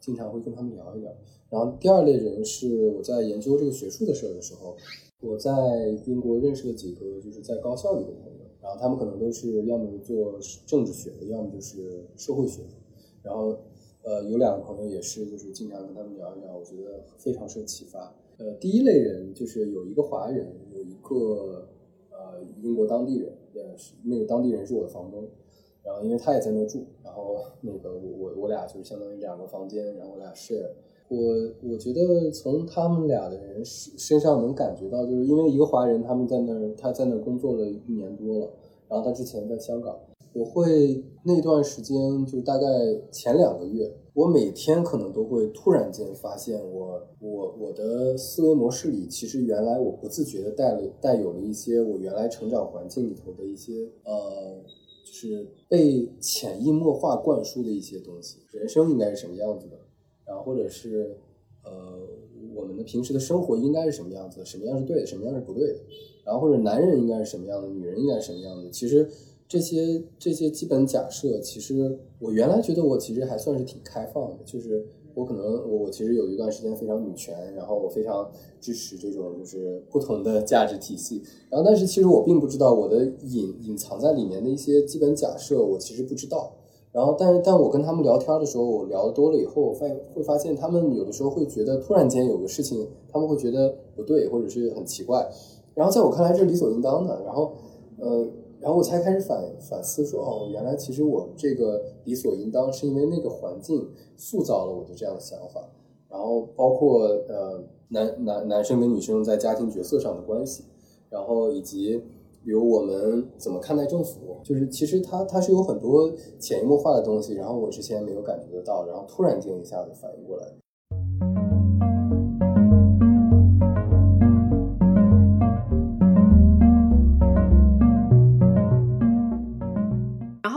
经常会跟他们聊一聊。然后第二类人是我在研究这个学术的事儿的时候，我在英国认识了几个就是在高校里的朋友，然后他们可能都是要么做政治学的，要么就是社会学的，然后。呃，有两个朋友也是，就是经常跟他们聊一聊，我觉得非常受启发。呃，第一类人就是有一个华人，有一个呃英国当地人，那个当地人是我的房东，然后因为他也在那住，然后那个我我我俩就是相当于两个房间，然后我俩 share。我我觉得从他们俩的人身上能感觉到，就是因为一个华人他们在那儿他在那儿工作了一年多了，然后他之前在香港。我会那段时间，就大概前两个月，我每天可能都会突然间发现，我我我的思维模式里，其实原来我不自觉的带了带有了一些我原来成长环境里头的一些呃，是被潜移默化灌输的一些东西。人生应该是什么样子的，然后或者是呃，我们的平时的生活应该是什么样子，什么样是对的，什么样是不对的，然后或者男人应该是什么样的，女人应该是什么样的，其实。这些这些基本假设，其实我原来觉得我其实还算是挺开放的，就是我可能我我其实有一段时间非常女权，然后我非常支持这种就是不同的价值体系，然后但是其实我并不知道我的隐隐藏在里面的一些基本假设，我其实不知道。然后但是但我跟他们聊天的时候，我聊多了以后，我发现会发现他们有的时候会觉得突然间有个事情，他们会觉得不对或者是很奇怪，然后在我看来这是理所应当的，然后呃。然后我才开始反反思说，哦，原来其实我这个理所应当是因为那个环境塑造了我的这样的想法。然后包括呃男男男生跟女生在家庭角色上的关系，然后以及比如我们怎么看待政府，就是其实它它是有很多潜移默化的东西，然后我之前没有感觉得到，然后突然间一下子反应过来。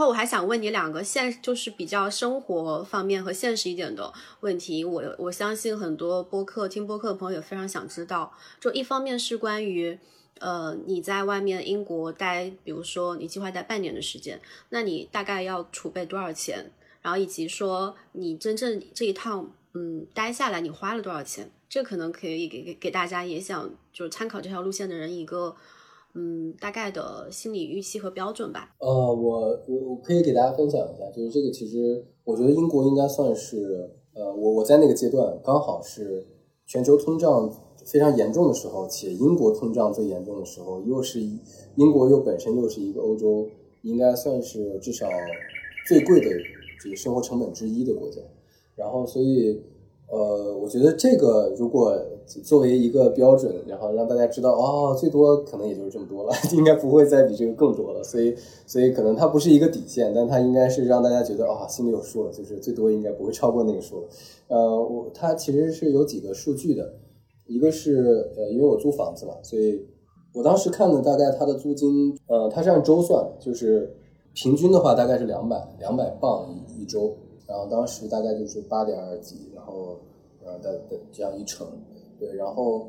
我还想问你两个现就是比较生活方面和现实一点的问题，我我相信很多播客听播客的朋友也非常想知道。就一方面是关于，呃，你在外面英国待，比如说你计划待半年的时间，那你大概要储备多少钱？然后以及说你真正这一趟，嗯，待下来你花了多少钱？这可能可以给给给大家也想就是参考这条路线的人一个。嗯，大概的心理预期和标准吧。呃，我我我可以给大家分享一下，就是这个其实我觉得英国应该算是，呃，我我在那个阶段刚好是全球通胀非常严重的时候，且英国通胀最严重的时候，又是英国又本身又是一个欧洲，应该算是至少最贵的这个生活成本之一的国家。然后，所以，呃，我觉得这个如果作为一个标准，然后让大家知道，哦，最多可能也就是这么多了，[LAUGHS] 应该不会再比这个更多了。所以，所以可能它不是一个底线，但它应该是让大家觉得啊，心里有数了，就是最多应该不会超过那个数了。呃，我它其实是有几个数据的，一个是呃，因为我租房子嘛，所以我当时看的大概它的租金，呃，它是按周算，就是平均的话大概是两百两百镑一一周。然后当时大概就是八点几，然后呃的的这样一乘，对，然后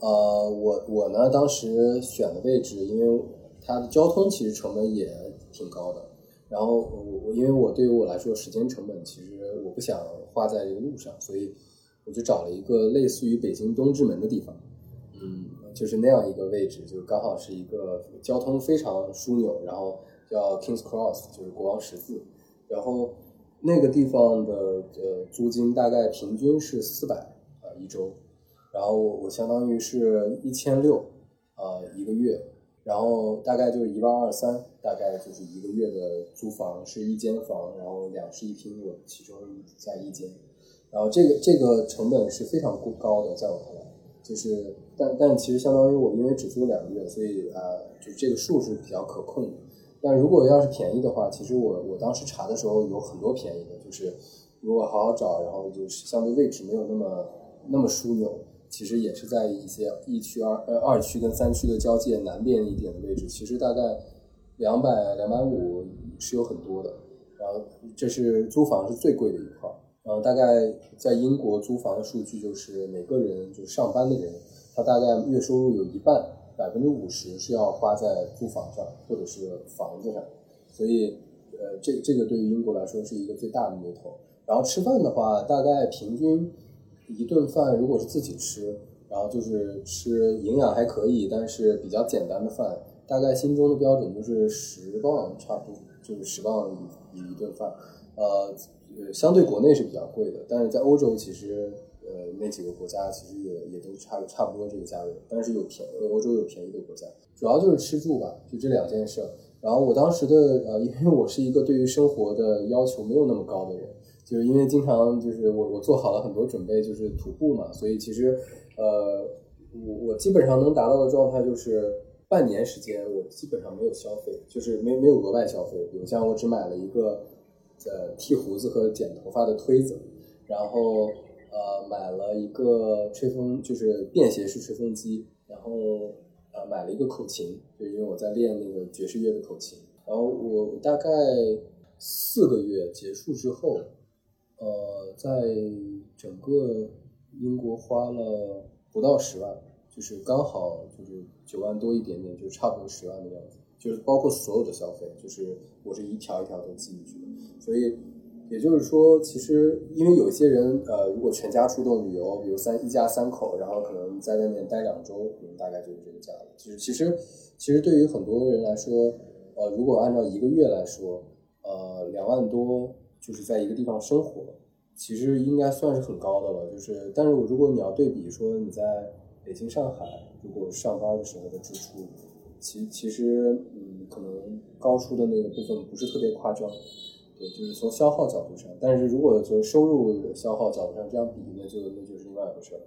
呃我我呢当时选的位置，因为它的交通其实成本也挺高的，然后我我因为我对于我来说时间成本其实我不想花在这个路上，所以我就找了一个类似于北京东直门的地方，嗯，就是那样一个位置，就刚好是一个交通非常枢纽，然后叫 Kings Cross，就是国王十字，然后。那个地方的呃租金大概平均是四百啊一周，然后我相当于是一千六啊一个月，然后大概就是一万二三，大概就是一个月的租房是一间房，然后两室一厅，我其中在一间，然后这个这个成本是非常高的，在我看来，就是但但其实相当于我因为只租两个月，所以啊就这个数是比较可控的。但如果要是便宜的话，其实我我当时查的时候有很多便宜的，就是如果好好找，然后就是相对位置没有那么那么枢纽，其实也是在一些一区二呃二区跟三区的交界南边一点的位置，其实大概两百两百五是有很多的。然后这是租房是最贵的一块，然后大概在英国租房的数据就是每个人就上班的人，他大概月收入有一半。百分之五十是要花在租房上或者是房子上，所以呃，这这个对于英国来说是一个最大的牛头。然后吃饭的话，大概平均一顿饭如果是自己吃，然后就是吃营养还可以，但是比较简单的饭，大概心中的标准就是十磅差不多，就是十磅一一顿饭。呃，相对国内是比较贵的，但是在欧洲其实。呃，那几个国家其实也也都差差不多这个价位，但是有便宜欧洲有便宜的国家，主要就是吃住吧，就这两件事。然后我当时的呃，因为我是一个对于生活的要求没有那么高的人，就是因为经常就是我我做好了很多准备，就是徒步嘛，所以其实呃，我我基本上能达到的状态就是半年时间我基本上没有消费，就是没没有额外消费，比如像我只买了一个呃剃胡子和剪头发的推子，然后。呃，买了一个吹风，就是便携式吹风机，然后呃，买了一个口琴，就因为我在练那个爵士乐的口琴。然后我大概四个月结束之后，呃，在整个英国花了不到十万，就是刚好就是九万多一点点，就差不多十万的样子，就是包括所有的消费，就是我是一条一条都记进去的，所以。也就是说，其实因为有些人，呃，如果全家出动旅游，比如三一家三口，然后可能在外面待两周，可能大概就是这个价了。其实，其实，其实对于很多人来说，呃，如果按照一个月来说，呃，两万多就是在一个地方生活，其实应该算是很高的了。就是，但是如果你要对比说你在北京、上海，如果上班的时候的支出，其其实，嗯，可能高出的那个部分不是特别夸张。就是从消耗角度上，但是如果从收入消耗角度上这样比，那就那就是另外一回事了。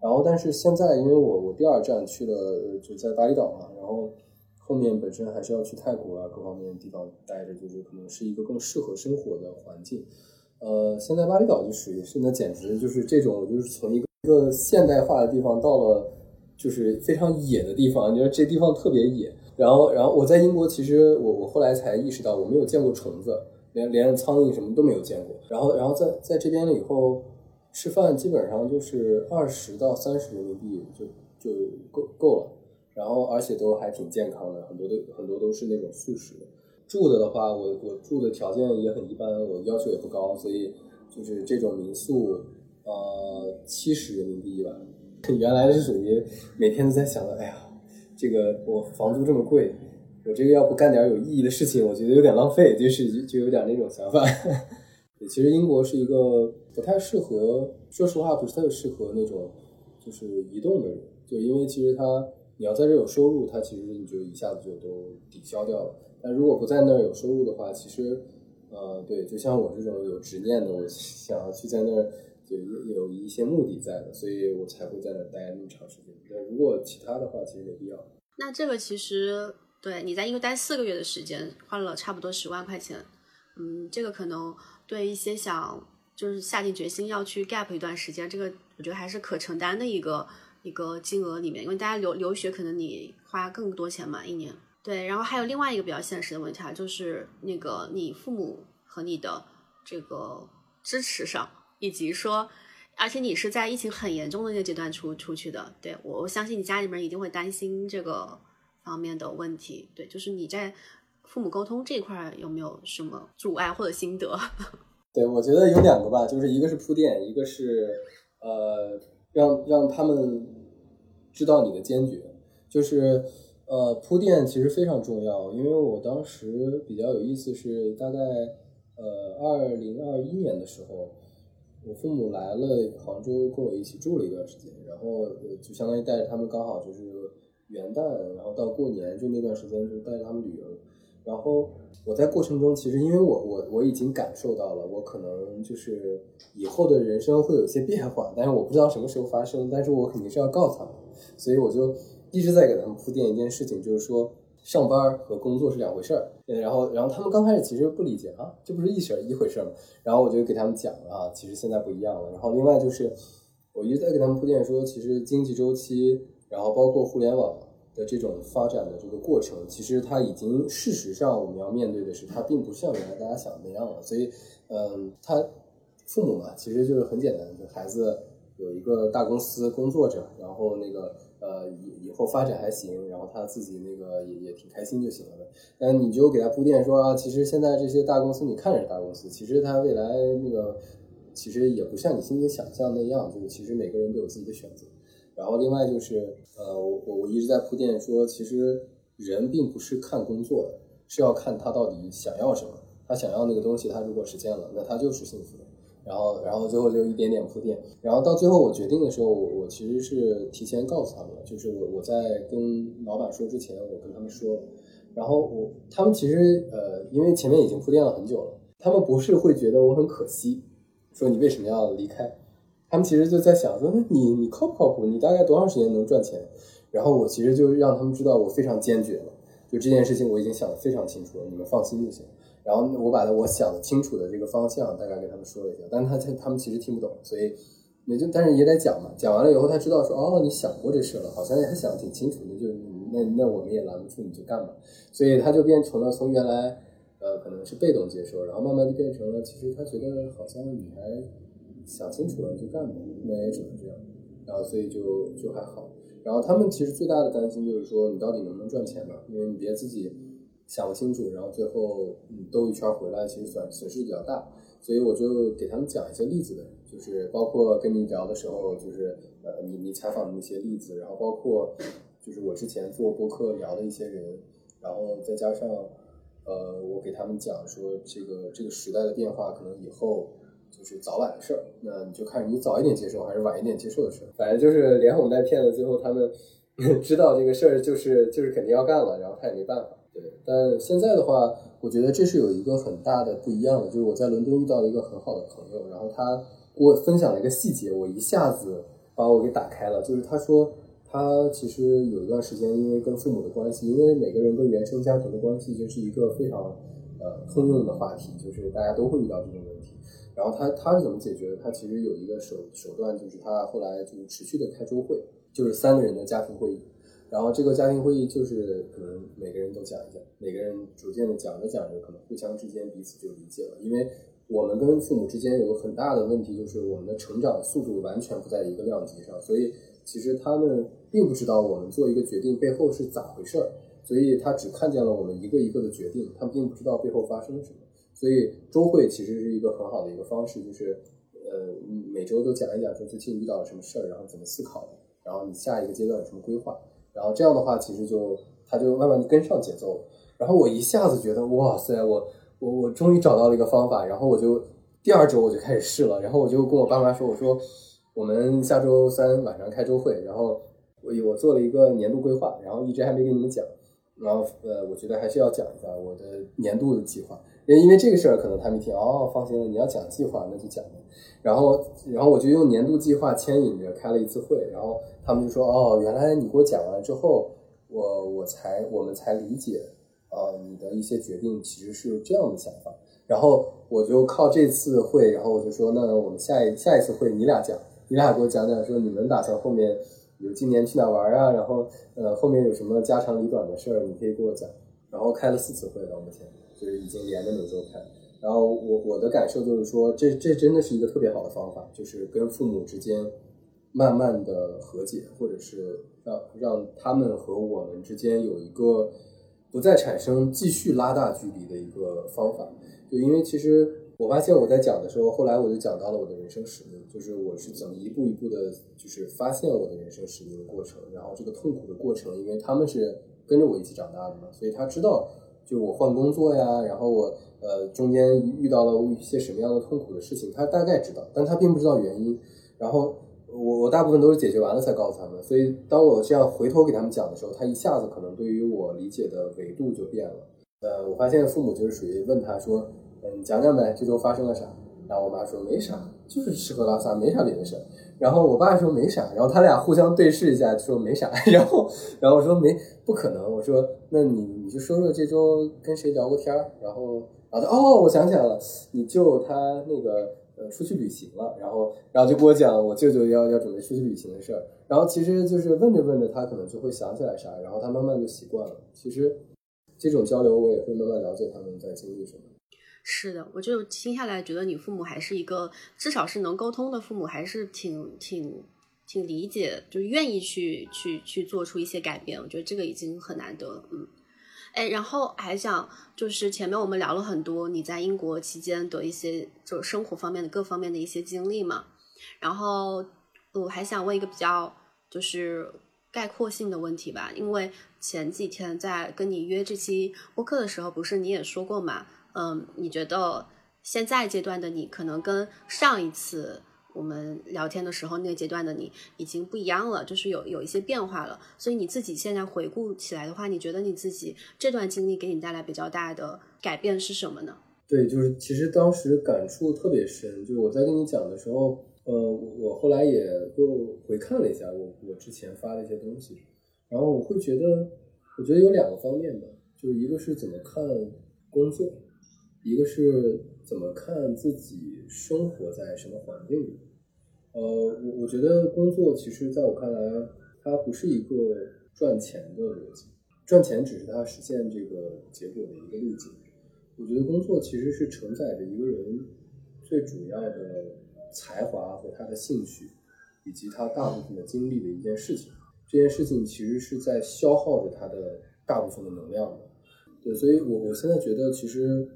然后，但是现在因为我我第二站去了就在巴厘岛嘛，然后后面本身还是要去泰国啊各方面地方待着，就是可能是一个更适合生活的环境。呃，现在巴厘岛就属于是那简直就是这种，就是从一个一个现代化的地方到了就是非常野的地方，你说这地方特别野。然后，然后我在英国其实我我后来才意识到我没有见过虫子。连连苍蝇什么都没有见过，然后然后在在这边了以后，吃饭基本上就是二十到三十人民币就就够够了，然后而且都还挺健康的，很多都很多都是那种素食。住的的话，我我住的条件也很一般，我要求也不高，所以就是这种民宿，呃，七十人民币一晚。[LAUGHS] 原来是属于每天都在想着，哎呀，这个我房租这么贵。我这个要不干点有意义的事情，我觉得有点浪费，就是就有点那种想法。[LAUGHS] 其实英国是一个不太适合，说实话不是特别适合那种就是移动的人，就因为其实他你要在这有收入，他其实你就一下子就都抵消掉了。但如果不在那儿有收入的话，其实呃，对，就像我这种有执念的，我想要去在那儿，就有有一些目的在的，所以我才会在那儿待那么长时间。但如果其他的话，其实没必要。那这个其实对你在英国待四个月的时间，花了差不多十万块钱，嗯，这个可能对一些想就是下定决心要去 gap 一段时间，这个我觉得还是可承担的一个一个金额里面，因为大家留留学可能你花更多钱嘛，一年。对，然后还有另外一个比较现实的问题啊，就是那个你父母和你的这个支持上，以及说，而且你是在疫情很严重的那个阶段出出去的，对我我相信你家里面一定会担心这个方面的问题。对，就是你在父母沟通这块有没有什么阻碍或者心得？[LAUGHS] 对，我觉得有两个吧，就是一个是铺垫，一个是呃让让他们知道你的坚决，就是。呃，铺垫其实非常重要，因为我当时比较有意思是，大概呃二零二一年的时候，我父母来了杭州跟我一起住了一段时间，然后就相当于带着他们刚好就是元旦，然后到过年就那段时间就带着他们旅游，然后我在过程中其实因为我我我已经感受到了，我可能就是以后的人生会有一些变化，但是我不知道什么时候发生，但是我肯定是要告诉他们，所以我就。一直在给他们铺垫一件事情，就是说上班和工作是两回事儿。然后，然后他们刚开始其实不理解啊，这不是一事儿一回事儿吗？然后我就给他们讲了啊，其实现在不一样了。然后另外就是，我一直在给他们铺垫说，其实经济周期，然后包括互联网的这种发展的这个过程，其实它已经事实上我们要面对的是，它并不像原来大家想的那样了。所以，嗯，他父母嘛，其实就是很简单，就孩子有一个大公司工作着，然后那个。呃，以以后发展还行，然后他自己那个也也挺开心就行了呗。但你就给他铺垫说啊，其实现在这些大公司你看着是大公司，其实他未来那个其实也不像你心里想象那样，就是其实每个人都有自己的选择。然后另外就是呃，我我我一直在铺垫说，其实人并不是看工作的，是要看他到底想要什么。他想要那个东西，他如果实现了，那他就是幸福的。然后，然后最后就一点点铺垫，然后到最后我决定的时候，我我其实是提前告诉他们了，就是我我在跟老板说之前，我跟他们说，然后我他们其实呃，因为前面已经铺垫了很久了，他们不是会觉得我很可惜，说你为什么要离开，他们其实就在想说，那你你靠不靠谱？你大概多长时间能赚钱？然后我其实就让他们知道我非常坚决了，就这件事情我已经想得非常清楚了，你们放心就行。然后我把我想清楚的这个方向大概给他们说了一下，但是他他们其实听不懂，所以也就但是也得讲嘛。讲完了以后，他知道说哦，你想过这事了，好像也想的挺清楚的，就那那我们也拦不住，你就干吧。所以他就变成了从原来呃可能是被动接受，然后慢慢就变成了其实他觉得好像你还想清楚了就干吧，那也只能这样。然后所以就就还好。然后他们其实最大的担心就是说你到底能不能赚钱嘛？因为你别自己。想不清楚，然后最后嗯兜一圈回来，其实损损失比较大，所以我就给他们讲一些例子的，就是包括跟你聊的时候，就是呃你你采访的那些例子，然后包括就是我之前做播客聊的一些人，然后再加上呃我给他们讲说这个这个时代的变化可能以后就是早晚的事儿，那你就看你早一点接受还是晚一点接受的事儿，反正就是连哄带骗的，最后他们 [LAUGHS] 知道这个事儿就是就是肯定要干了，然后他也没办法。对，但现在的话，我觉得这是有一个很大的不一样的，就是我在伦敦遇到了一个很好的朋友，然后他给我分享了一个细节，我一下子把我给打开了。就是他说，他其实有一段时间，因为跟父母的关系，因为每个人跟原生家庭的关系就是一个非常呃通用的话题，就是大家都会遇到这种问题。然后他他是怎么解决的？他其实有一个手手段，就是他后来就是持续的开周会，就是三个人的家庭会议。然后这个家庭会议就是可能每个人都讲一讲，每个人逐渐的讲着讲着，可能互相之间彼此就理解了。因为我们跟父母之间有个很大的问题，就是我们的成长速度完全不在一个量级上，所以其实他们并不知道我们做一个决定背后是咋回事儿，所以他只看见了我们一个一个的决定，他并不知道背后发生了什么。所以周会其实是一个很好的一个方式，就是呃每周都讲一讲说最近遇到了什么事儿，然后怎么思考的，然后你下一个阶段有什么规划。然后这样的话，其实就他就慢慢的跟上节奏了。然后我一下子觉得，哇塞，我我我终于找到了一个方法。然后我就第二周我就开始试了。然后我就跟我爸妈说，我说我们下周三晚上开周会。然后我我做了一个年度规划，然后一直还没给你们讲。然后呃，我觉得还是要讲一下我的年度的计划，因为因为这个事儿可能他们一听哦，放心了，你要讲计划那就讲吧。然后然后我就用年度计划牵引着开了一次会，然后他们就说哦，原来你给我讲完之后，我我才我们才理解，呃，你的一些决定其实是这样的想法。然后我就靠这次会，然后我就说那我们下一下一次会你俩讲，你俩给我讲讲说你们打算后面。有今年去哪玩啊？然后呃，后面有什么家长里短的事儿，你可以给我讲。然后开了四次会到目前，就是已经连着每周开。然后我我的感受就是说，这这真的是一个特别好的方法，就是跟父母之间慢慢的和解，或者是让让他们和我们之间有一个不再产生继续拉大距离的一个方法。就因为其实。我发现我在讲的时候，后来我就讲到了我的人生使命，就是我是怎么一步一步的，就是发现我的人生使命的过程。然后这个痛苦的过程，因为他们是跟着我一起长大的嘛，所以他知道，就我换工作呀，然后我呃中间遇到了一些什么样的痛苦的事情，他大概知道，但他并不知道原因。然后我我大部分都是解决完了才告诉他们，所以当我这样回头给他们讲的时候，他一下子可能对于我理解的维度就变了。呃，我发现父母就是属于问他说。嗯，讲讲呗，这周发生了啥？然后我妈说没啥，就是吃喝拉撒，没啥别的事儿。然后我爸说没啥，然后他俩互相对视一下，说没啥。[LAUGHS] 然后，然后我说没，不可能。我说那你你就说说这周跟谁聊过天儿？然后，然后哦，我想起来了，你舅他那个呃出去旅行了。然后，然后就给我讲我舅舅要要准备出去旅行的事儿。然后其实就是问着问着，他可能就会想起来啥，然后他慢慢就习惯了。其实这种交流，我也会慢慢了解他们在经历什么。是的，我就听下来觉得你父母还是一个至少是能沟通的父母，还是挺挺挺理解，就愿意去去去做出一些改变。我觉得这个已经很难得。嗯，哎，然后还想就是前面我们聊了很多你在英国期间的一些就生活方面的各方面的一些经历嘛，然后我还想问一个比较就是概括性的问题吧，因为前几天在跟你约这期播客的时候，不是你也说过嘛？嗯，你觉得现在阶段的你可能跟上一次我们聊天的时候那个阶段的你已经不一样了，就是有有一些变化了。所以你自己现在回顾起来的话，你觉得你自己这段经历给你带来比较大的改变是什么呢？对，就是其实当时感触特别深，就是我在跟你讲的时候，呃，我我后来也又回看了一下我我之前发的一些东西，然后我会觉得，我觉得有两个方面吧，就是一个是怎么看工作。一个是怎么看自己生活在什么环境里，呃，我我觉得工作其实在我看来，它不是一个赚钱的逻辑，赚钱只是它实现这个结果的一个路径。我觉得工作其实是承载着一个人最主要的才华和他的兴趣，以及他大部分的精力的一件事情。这件事情其实是在消耗着他的大部分的能量的。对，所以我我现在觉得其实。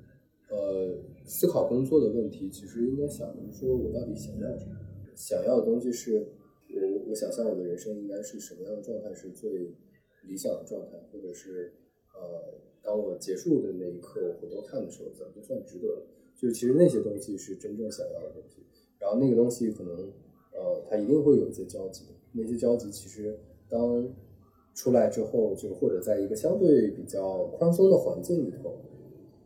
呃，思考工作的问题，其实应该想的是说，我到底想要什么？想要的东西是，我我想象我的人生应该是什么样的状态是最理想的状态，或者是呃，当我结束的那一刻，我回头看的时候，怎么就算值得了？就其实那些东西是真正想要的东西。然后那个东西可能，呃，它一定会有一些交集。那些交集其实当出来之后，就或者在一个相对比较宽松的环境里头。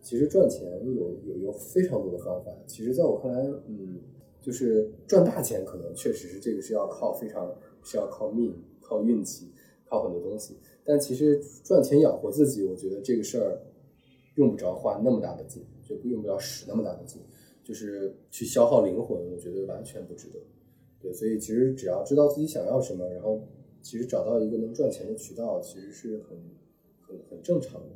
其实赚钱有有有非常多的方法。其实，在我看来，嗯，就是赚大钱，可能确实是这个是要靠非常是要靠命、靠运气、靠很多东西。但其实赚钱养活自己，我觉得这个事儿用不着花那么大的劲，就不用不着使那么大的劲，就是去消耗灵魂，我觉得完全不值得。对，所以其实只要知道自己想要什么，然后其实找到一个能赚钱的渠道，其实是很很很正常的。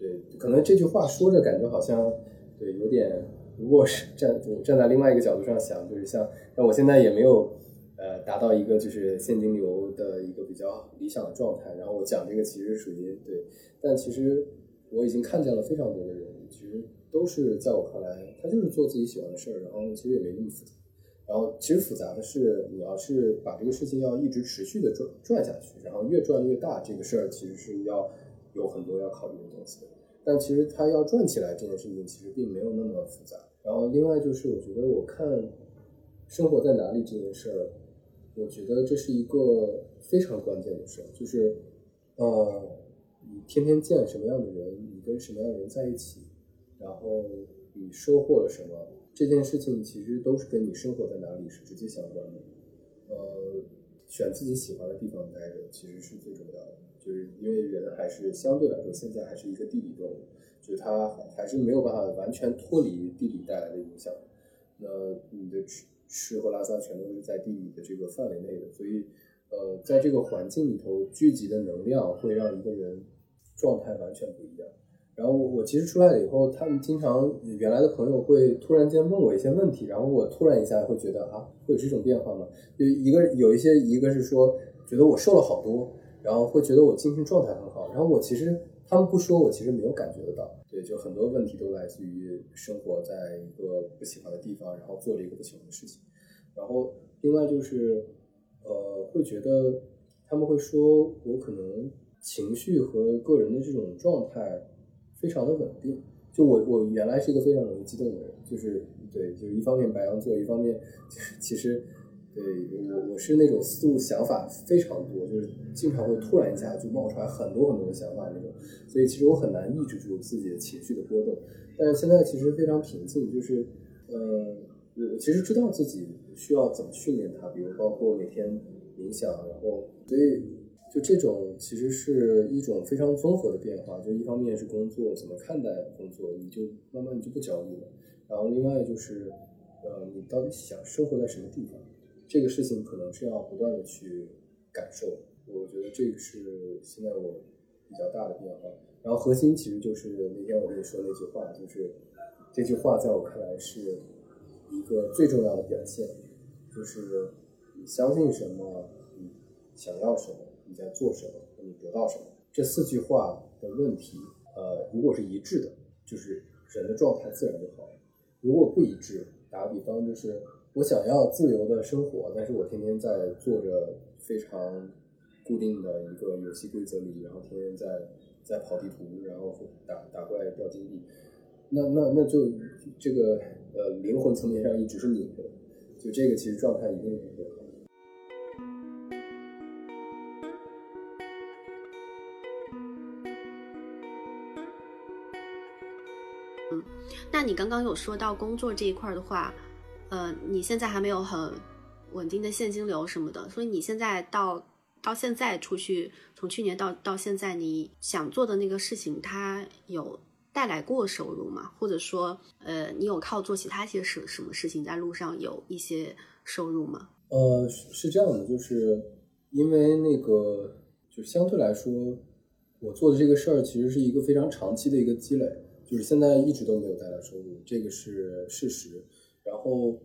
对，可能这句话说着感觉好像，对，有点。如果是站站在另外一个角度上想，就是像，像我现在也没有，呃，达到一个就是现金流的一个比较理想的状态。然后我讲这个其实属于对，但其实我已经看见了非常多的人，其实都是在我看来，他就是做自己喜欢的事儿，然后其实也没那么复杂。然后其实复杂的是，你要是把这个事情要一直持续的转转下去，然后越转越大，这个事儿其实是要。有很多要考虑的东西，但其实它要转起来这件事情其实并没有那么复杂。然后另外就是，我觉得我看生活在哪里这件事儿，我觉得这是一个非常关键的事儿，就是呃，你天天见什么样的人，你跟什么样的人在一起，然后你收获了什么，这件事情其实都是跟你生活在哪里是直接相关的。呃，选自己喜欢的地方待着，其实是最重要的。就是因为人还是相对来说，现在还是一个地理动物，就是它还是没有办法完全脱离地理带来的影响。那你的吃吃喝拉撒全都是在地理的这个范围内的，所以呃，在这个环境里头聚集的能量会让一个人状态完全不一样。然后我其实出来了以后，他们经常原来的朋友会突然间问我一些问题，然后我突然一下会觉得啊，会有这种变化吗？就一个有一些一个是说觉得我瘦了好多。然后会觉得我精神状态很好，然后我其实他们不说，我其实没有感觉得到。对，就很多问题都来自于生活在一个不喜欢的地方，然后做了一个不喜欢的事情。然后另外就是，呃，会觉得他们会说我可能情绪和个人的这种状态非常的稳定。就我我原来是一个非常容易激动的人，就是对，就是一方面白羊座，一方面就是其实。对我，我是那种思路想法非常多，就是经常会突然一下就冒出来很多很多的想法那种，所以其实我很难抑制住自己的情绪的波动。但是现在其实非常平静，就是，呃，我其实知道自己需要怎么训练它，比如包括每天冥想，然后，所以就这种其实是一种非常综合的变化。就一方面是工作怎么看待工作，你就慢慢你就不焦虑了。然后另外就是，呃，你到底想生活在什么地方？这个事情可能是要不断的去感受，我觉得这个是现在我比较大的变化。然后核心其实就是那天我跟你说那句话，就是这句话在我看来是一个最重要的表现，就是你相信什么，你想要什么，你在做什么，你得到什么。这四句话的问题，呃，如果是一致的，就是人的状态自然就好；如果不一致，打个比方就是。我想要自由的生活，但是我天天在做着非常固定的一个游戏规则里，然后天天在在跑地图，然后打打怪掉金币，那那那就这个呃灵魂层面上一直是拧着，就这个其实状态一定不会好。嗯，那你刚刚有说到工作这一块的话。呃，你现在还没有很稳定的现金流什么的，所以你现在到到现在出去，从去年到到现在，你想做的那个事情，它有带来过收入吗？或者说，呃，你有靠做其他些什什么事情在路上有一些收入吗？呃，是这样的，就是因为那个，就相对来说，我做的这个事儿其实是一个非常长期的一个积累，就是现在一直都没有带来收入，这个是事实。然后，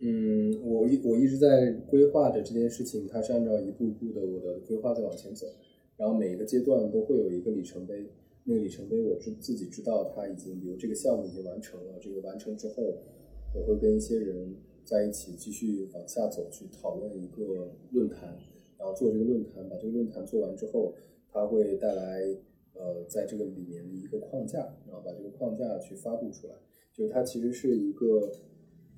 嗯，我一我一直在规划着这件事情，它是按照一步一步的我的规划在往前走。然后每一个阶段都会有一个里程碑，那个里程碑我知自己知道它已经，比如这个项目已经完成了，这个完成之后，我会跟一些人在一起继续往下走，去讨论一个论坛，然后做这个论坛，把这个论坛做完之后，它会带来呃在这个里面的一个框架，然后把这个框架去发布出来，就是它其实是一个。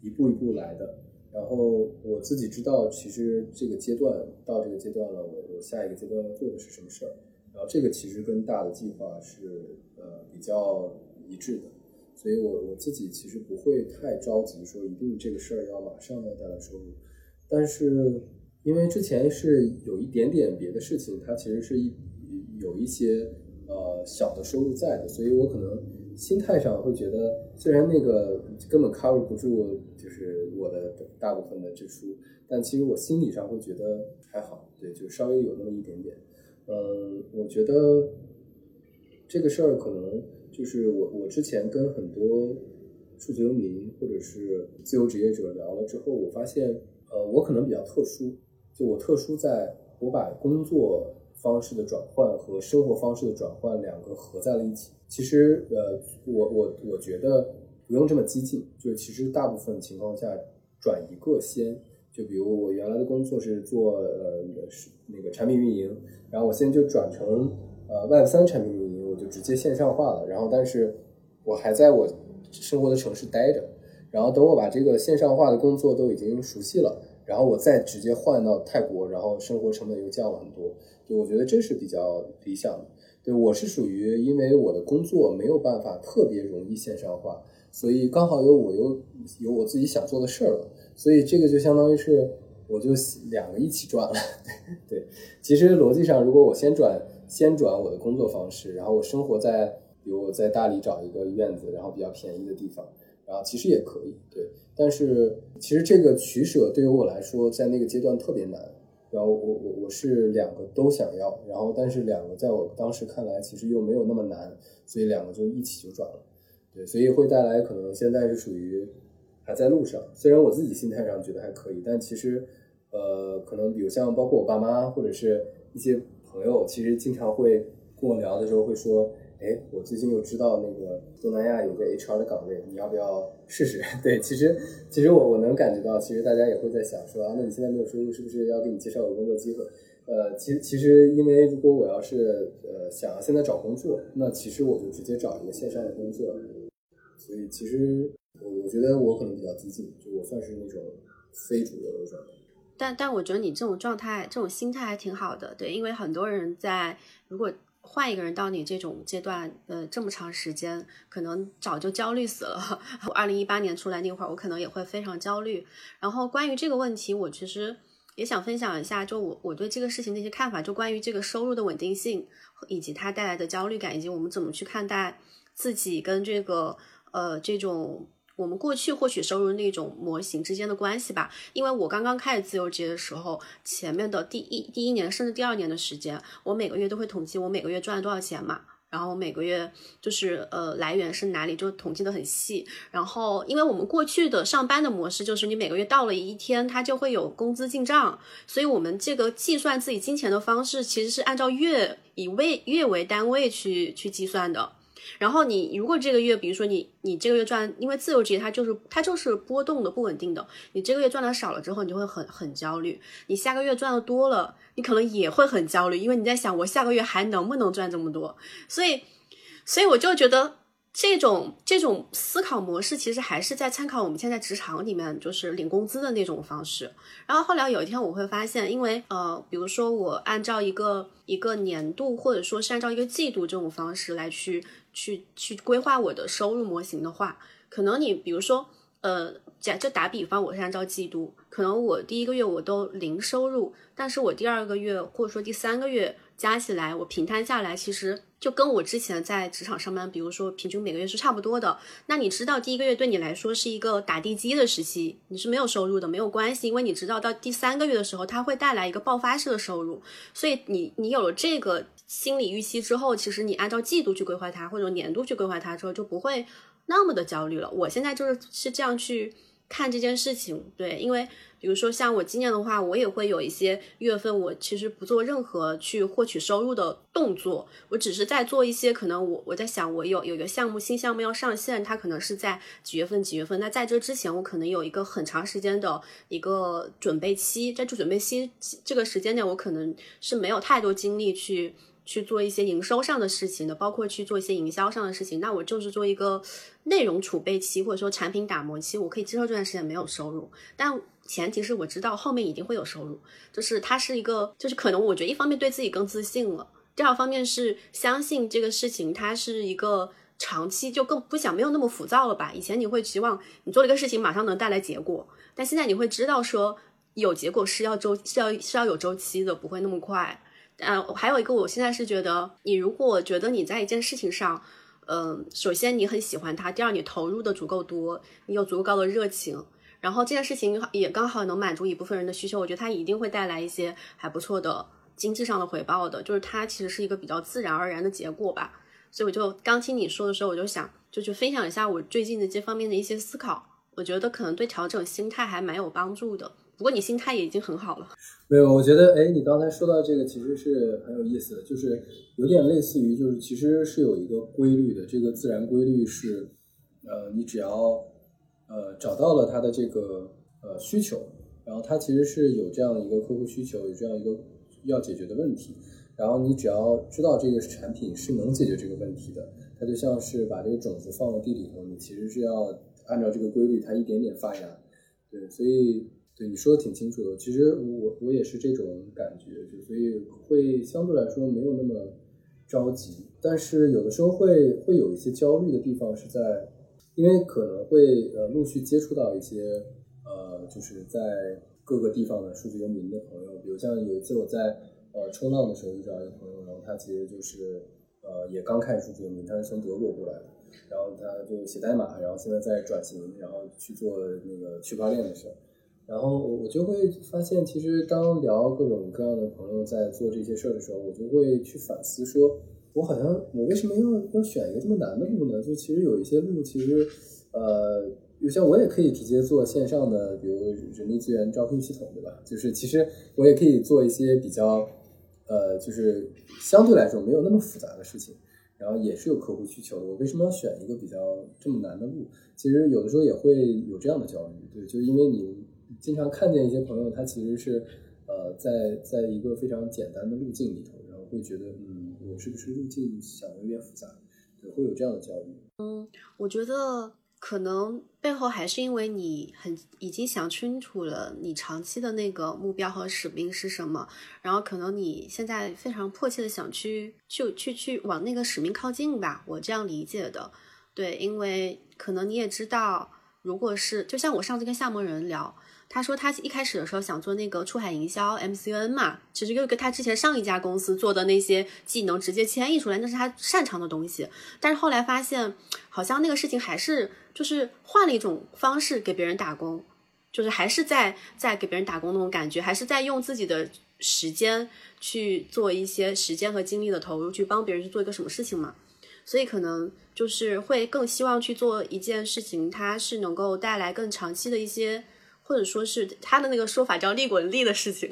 一步一步来的，然后我自己知道，其实这个阶段到这个阶段了，我我下一个阶段要做的是什么事儿，然后这个其实跟大的计划是呃比较一致的，所以我我自己其实不会太着急说一定这个事儿要马上要带来收入，但是因为之前是有一点点别的事情，它其实是一有一些呃小的收入在的，所以我可能。心态上会觉得，虽然那个根本 cover 不住，就是我的大部分的支出，但其实我心理上会觉得还好，对，就稍微有那么一点点。嗯，我觉得这个事儿可能就是我我之前跟很多数字游民或者是自由职业者聊了之后，我发现，呃，我可能比较特殊，就我特殊在我把工作。方式的转换和生活方式的转换两个合在了一起。其实，呃，我我我觉得不用这么激进，就是其实大部分情况下转一个先。就比如我原来的工作是做呃是那个产品运营，然后我现在就转成呃 Web 三产品运营，我就直接线上化了。然后，但是我还在我生活的城市待着。然后等我把这个线上化的工作都已经熟悉了，然后我再直接换到泰国，然后生活成本又降了很多。对，我觉得这是比较理想的。对我是属于因为我的工作没有办法特别容易线上化，所以刚好有我有有我自己想做的事儿了，所以这个就相当于是我就两个一起转了。[LAUGHS] 对，其实逻辑上，如果我先转先转我的工作方式，然后我生活在比如我在大理找一个院子，然后比较便宜的地方，然后其实也可以。对，但是其实这个取舍对于我来说，在那个阶段特别难。然后我我我是两个都想要，然后但是两个在我当时看来其实又没有那么难，所以两个就一起就转了，对，所以会带来可能现在是属于还在路上，虽然我自己心态上觉得还可以，但其实呃可能比如像包括我爸妈或者是一些朋友，其实经常会跟我聊的时候会说。哎，我最近又知道那个东南亚有个 HR 的岗位，你要不要试试？[LAUGHS] 对，其实其实我我能感觉到，其实大家也会在想说啊，那你现在没有收入，是不是要给你介绍个工作机会？呃，其其实因为如果我要是呃想要现在找工作，那其实我就直接找一个线上的工作。所以其实我我觉得我可能比较激进，就我算是那种非主流的状态。但但我觉得你这种状态、这种心态还挺好的，对，因为很多人在如果。换一个人到你这种阶段，呃，这么长时间，可能早就焦虑死了。[LAUGHS] 我二零一八年出来那会儿，我可能也会非常焦虑。然后关于这个问题，我其实也想分享一下，就我我对这个事情的一些看法，就关于这个收入的稳定性，以及它带来的焦虑感，以及我们怎么去看待自己跟这个呃这种。我们过去获取收入那种模型之间的关系吧，因为我刚刚开始自由职业的时候，前面的第一第一年甚至第二年的时间，我每个月都会统计我每个月赚了多少钱嘛，然后每个月就是呃来源是哪里，就统计的很细。然后因为我们过去的上班的模式就是你每个月到了一天，它就会有工资进账，所以我们这个计算自己金钱的方式其实是按照月以位月为单位去去计算的。然后你如果这个月，比如说你你这个月赚，因为自由职业它就是它就是波动的不稳定的，你这个月赚的少了之后，你就会很很焦虑。你下个月赚的多了，你可能也会很焦虑，因为你在想我下个月还能不能赚这么多。所以，所以我就觉得。这种这种思考模式其实还是在参考我们现在职场里面就是领工资的那种方式。然后后来有一天我会发现，因为呃，比如说我按照一个一个年度或者说是按照一个季度这种方式来去去去规划我的收入模型的话，可能你比如说呃，假就打比方，我是按照季度，可能我第一个月我都零收入，但是我第二个月或者说第三个月加起来，我平摊下来其实。就跟我之前在职场上班，比如说平均每个月是差不多的。那你知道第一个月对你来说是一个打地基的时期，你是没有收入的，没有关系，因为你知道到第三个月的时候，它会带来一个爆发式的收入。所以你你有了这个心理预期之后，其实你按照季度去规划它，或者年度去规划它之后，就不会那么的焦虑了。我现在就是是这样去看这件事情，对，因为。比如说像我今年的话，我也会有一些月份，我其实不做任何去获取收入的动作，我只是在做一些可能我我在想，我有有一个项目新项目要上线，它可能是在几月份几月份，那在这之前，我可能有一个很长时间的一个准备期，在这准备期这个时间点，我可能是没有太多精力去。去做一些营收上的事情的，包括去做一些营销上的事情。那我就是做一个内容储备期，或者说产品打磨期，我可以接受这段时间没有收入，但前提是我知道后面一定会有收入。就是它是一个，就是可能我觉得一方面对自己更自信了，第二方面是相信这个事情它是一个长期，就更不想没有那么浮躁了吧。以前你会期望你做了一个事情马上能带来结果，但现在你会知道说有结果是要周是要是要有周期的，不会那么快。呃，还有一个，我现在是觉得，你如果觉得你在一件事情上，嗯，首先你很喜欢它，第二你投入的足够多，你有足够高的热情，然后这件事情也刚好能满足一部分人的需求，我觉得它一定会带来一些还不错的经济上的回报的，就是它其实是一个比较自然而然的结果吧。所以我就刚听你说的时候，我就想就去分享一下我最近的这方面的一些思考，我觉得可能对调整心态还蛮有帮助的。不过你心态也已经很好了。没有，我觉得，哎，你刚才说到这个其实是很有意思的，就是有点类似于，就是其实是有一个规律的。这个自然规律是，呃，你只要呃找到了它的这个呃需求，然后它其实是有这样一个客户需求，有这样一个要解决的问题，然后你只要知道这个产品是能解决这个问题的，它就像是把这个种子放到地里头，你其实是要按照这个规律，它一点点发芽。对，所以。对你说的挺清楚的，其实我我也是这种感觉，就所以会相对来说没有那么着急，但是有的时候会会有一些焦虑的地方是在，因为可能会呃陆续接触到一些呃就是在各个地方的数字游民的朋友，比如像有一次我在呃冲浪的时候遇到一个朋友，然后他其实就是呃也刚开始数字游民，他是从德国过来的，然后他就写代码，然后现在在转型，然后去做那个区块链的事儿。然后我我就会发现，其实当聊各种各样的朋友在做这些事儿的时候，我就会去反思，说我好像我为什么要要选一个这么难的路呢？就其实有一些路，其实呃，有些我也可以直接做线上的，比如人力资源招聘系统，对吧？就是其实我也可以做一些比较呃，就是相对来说没有那么复杂的事情，然后也是有客户需求的。我为什么要选一个比较这么难的路？其实有的时候也会有这样的焦虑，对，就是因为你。经常看见一些朋友，他其实是，呃，在在一个非常简单的路径里头，然后会觉得，嗯，我是不是路径想的有点复杂，对，会有这样的焦虑。嗯，我觉得可能背后还是因为你很已经想清楚了你长期的那个目标和使命是什么，然后可能你现在非常迫切的想去去去去往那个使命靠近吧，我这样理解的。对，因为可能你也知道，如果是就像我上次跟厦门人聊。他说他一开始的时候想做那个出海营销 MCN 嘛，其实又跟他之前上一家公司做的那些技能直接迁移出来，那是他擅长的东西。但是后来发现，好像那个事情还是就是换了一种方式给别人打工，就是还是在在给别人打工那种感觉，还是在用自己的时间去做一些时间和精力的投入，去帮别人去做一个什么事情嘛。所以可能就是会更希望去做一件事情，它是能够带来更长期的一些。或者说是他的那个说法叫利滚利的事情，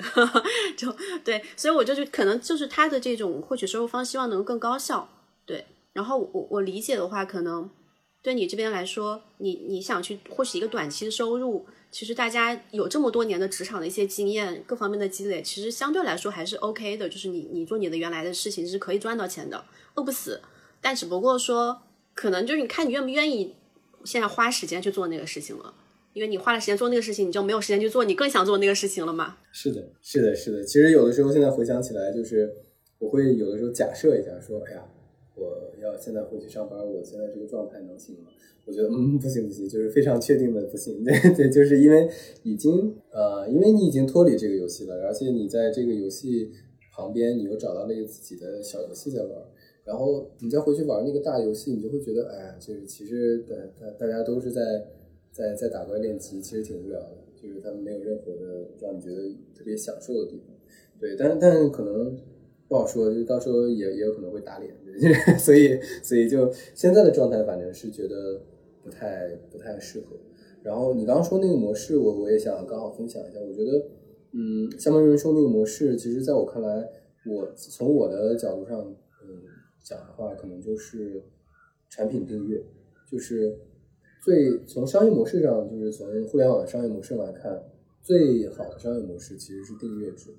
就对，所以我就就可能就是他的这种获取收入方希望能更高效，对。然后我我理解的话，可能对你这边来说，你你想去获取一个短期的收入，其实大家有这么多年的职场的一些经验，各方面的积累，其实相对来说还是 OK 的，就是你你做你的原来的事情是可以赚到钱的，饿不死。但只不过说，可能就是你看你愿不愿意现在花时间去做那个事情了。因为你花了时间做那个事情，你就没有时间去做你更想做那个事情了吗？是的，是的，是的。其实有的时候，现在回想起来，就是我会有的时候假设一下，说，哎呀，我要现在回去上班，我现在这个状态能行吗？我觉得，嗯，不行不行，就是非常确定的不行。[LAUGHS] 对对，就是因为已经呃，因为你已经脱离这个游戏了，而且你在这个游戏旁边，你又找到了一个自己的小游戏在玩，然后你再回去玩那个大游戏，你就会觉得，哎呀，就是其实大大大家都是在。在在打怪练级其实挺无聊的，就是他们没有任何的让你觉得特别享受的地方。对，但但可能不好说，就到时候也也有可能会打脸。[LAUGHS] 所以所以就现在的状态，反正是觉得不太不太适合。然后你刚刚说那个模式，我我也想刚好分享一下。我觉得，嗯，相当于说那个模式，其实在我看来，我从我的角度上，嗯，讲的话，可能就是产品订阅，就是。最从商业模式上，就是从互联网的商业模式来看，最好的商业模式其实是订阅制，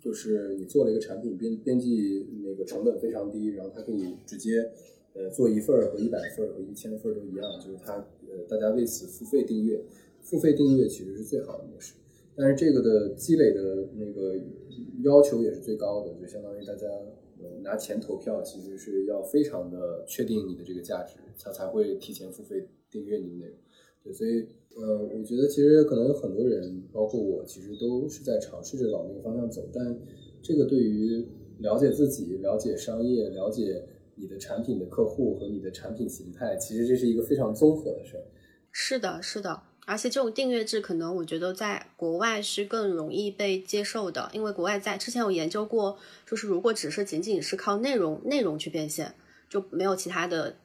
就是你做了一个产品，编编辑那个成本非常低，然后它可以直接呃做一份儿和一百份儿和一千份儿都一样，就是它呃大家为此付费订阅，付费订阅其实是最好的模式，但是这个的积累的那个要求也是最高的，就相当于大家拿钱投票，其实是要非常的确定你的这个价值，它才会提前付费。订阅你的内容，对，所以，呃，我觉得其实可能有很多人，包括我，其实都是在尝试着往那个方向走。但这个对于了解自己、了解商业、了解你的产品的客户和你的产品形态，其实这是一个非常综合的事儿。是的，是的，而且这种订阅制可能我觉得在国外是更容易被接受的，因为国外在之前有研究过，就是如果只是仅仅是靠内容内容去变现，就没有其他的。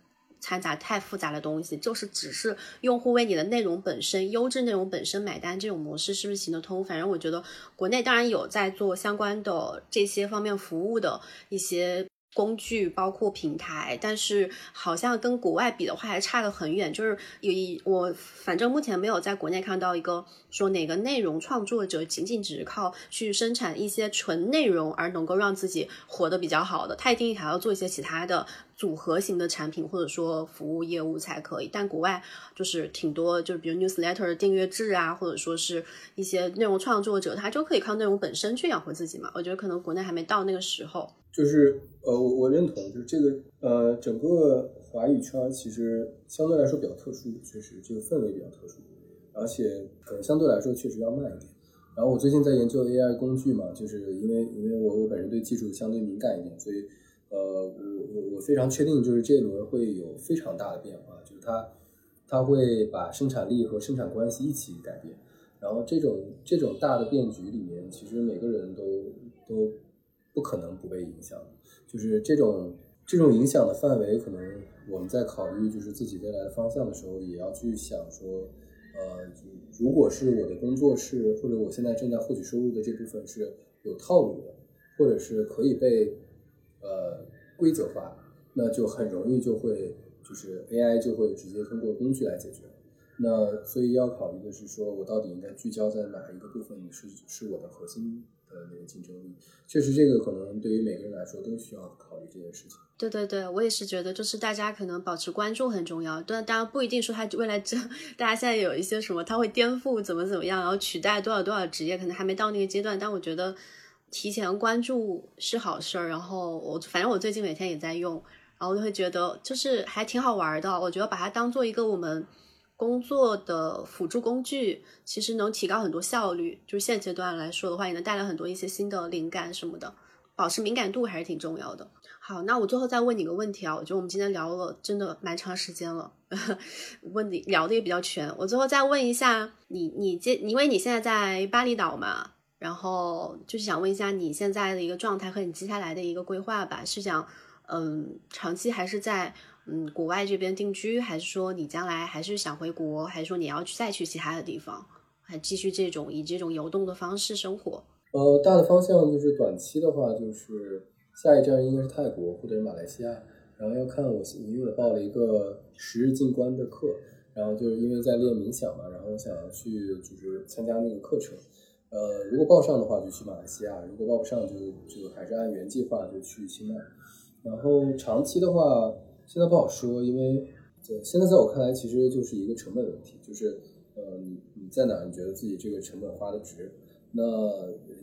掺杂太复杂的东西，就是只是用户为你的内容本身、优质内容本身买单，这种模式是不是行得通？反正我觉得国内当然有在做相关的这些方面服务的一些。工具包括平台，但是好像跟国外比的话还差得很远。就是有一我反正目前没有在国内看到一个说哪个内容创作者仅仅只是靠去生产一些纯内容而能够让自己活得比较好的，他一定还要做一些其他的组合型的产品或者说服务业务才可以。但国外就是挺多，就是比如 newsletter 的订阅制啊，或者说是一些内容创作者，他就可以靠内容本身去养活自己嘛。我觉得可能国内还没到那个时候。就是呃，我我认同，就是这个呃，整个华语圈其实相对来说比较特殊，确实这个氛围比较特殊，而且可能相对来说确实要慢一点。然后我最近在研究 AI 工具嘛，就是因为因为我我本人对技术相对敏感一点，所以呃，我我我非常确定，就是这一轮会有非常大的变化，就是它它会把生产力和生产关系一起改变。然后这种这种大的变局里面，其实每个人都都。不可能不被影响，就是这种这种影响的范围，可能我们在考虑就是自己未来的方向的时候，也要去想说，呃，如果是我的工作是或者我现在正在获取收入的这部分是有套路的，或者是可以被呃规则化，那就很容易就会就是 AI 就会直接通过工具来解决。那所以要考虑的是说，我到底应该聚焦在哪一个部分是是我的核心。的那个竞争力，确实这个可能对于每个人来说都需要考虑这件事情。对对对，我也是觉得，就是大家可能保持关注很重要。但当然不一定说他未来这，大家现在有一些什么，他会颠覆怎么怎么样，然后取代多少多少职业，可能还没到那个阶段。但我觉得提前关注是好事儿。然后我反正我最近每天也在用，然后就会觉得就是还挺好玩的。我觉得把它当做一个我们。工作的辅助工具其实能提高很多效率，就是现阶段来说的话，也能带来很多一些新的灵感什么的。保持敏感度还是挺重要的。好，那我最后再问你个问题啊，我觉得我们今天聊了真的蛮长时间了，[LAUGHS] 问你聊的也比较全。我最后再问一下你，你接，因为你现在在巴厘岛嘛，然后就是想问一下你现在的一个状态和你接下来的一个规划吧，是想嗯长期还是在？嗯，国外这边定居，还是说你将来还是想回国，还是说你要去再去其他的地方，还继续这种以这种游动的方式生活？呃，大的方向就是短期的话，就是下一站应该是泰国或者是马来西亚，然后要看我因为我报了一个十日静观的课，然后就是因为在练冥想嘛，然后想要去就是参加那个课程，呃，如果报上的话就去马来西亚，如果报不上就就还是按原计划就去清迈，然后长期的话。现在不好说，因为现在在我看来，其实就是一个成本问题，就是呃，你你在哪，你觉得自己这个成本花的值？那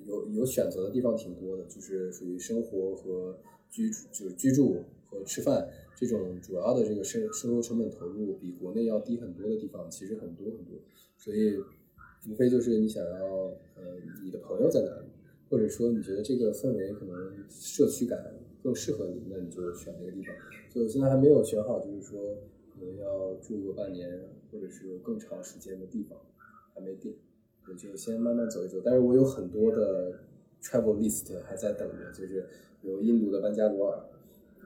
有有选择的地方挺多的，就是属于生活和居住，就是居住和吃饭这种主要的这个生生活成本投入比国内要低很多的地方，其实很多很多。所以无非就是你想要呃，你的朋友在哪里，或者说你觉得这个氛围可能社区感更适合你，那你就选那个地方。所以我现在还没有选好，就是说可能要住个半年，或者是更长时间的地方，还没定，我就先慢慢走一走。但是我有很多的 travel list 还在等着，就是有印度的班加罗尔，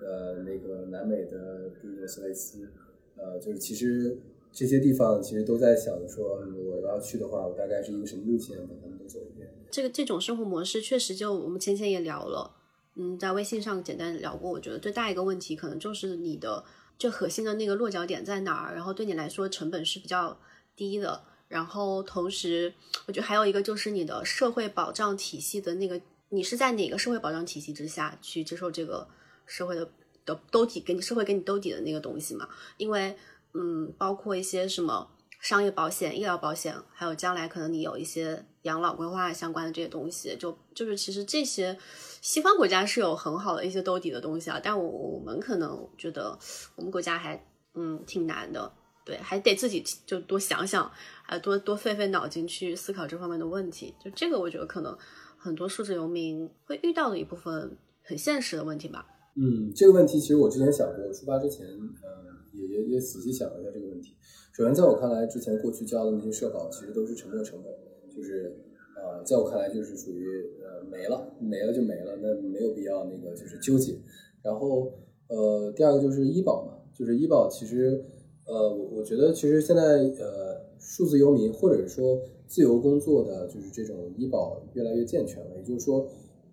呃，那个南美的布宜诺斯艾斯，呃，就是其实这些地方其实都在想说，我要去的话，我大概是一个什么路线，把他们都走一遍。这个这种生活模式确实，就我们前前也聊了。嗯，在微信上简单聊过，我觉得最大一个问题可能就是你的最核心的那个落脚点在哪儿，然后对你来说成本是比较低的，然后同时我觉得还有一个就是你的社会保障体系的那个，你是在哪个社会保障体系之下去接受这个社会的的兜底给你社会给你兜底的那个东西嘛？因为嗯，包括一些什么商业保险、医疗保险，还有将来可能你有一些养老规划相关的这些东西，就就是其实这些。西方国家是有很好的一些兜底的东西啊，但我我们可能觉得我们国家还嗯挺难的，对，还得自己就多想想，还多多费费脑筋去思考这方面的问题。就这个，我觉得可能很多数字游民会遇到的一部分很现实的问题吧。嗯，这个问题其实我之前想过，出发之前，呃，也也也仔细想了一下这个问题。首先，在我看来，之前过去交的那些社保其实都是沉没成本，就是呃，在我看来就是属于。没了，没了就没了，那没有必要那个就是纠结。然后，呃，第二个就是医保嘛，就是医保其实，呃，我我觉得其实现在呃，数字游民或者说自由工作的就是这种医保越来越健全了。也就是说，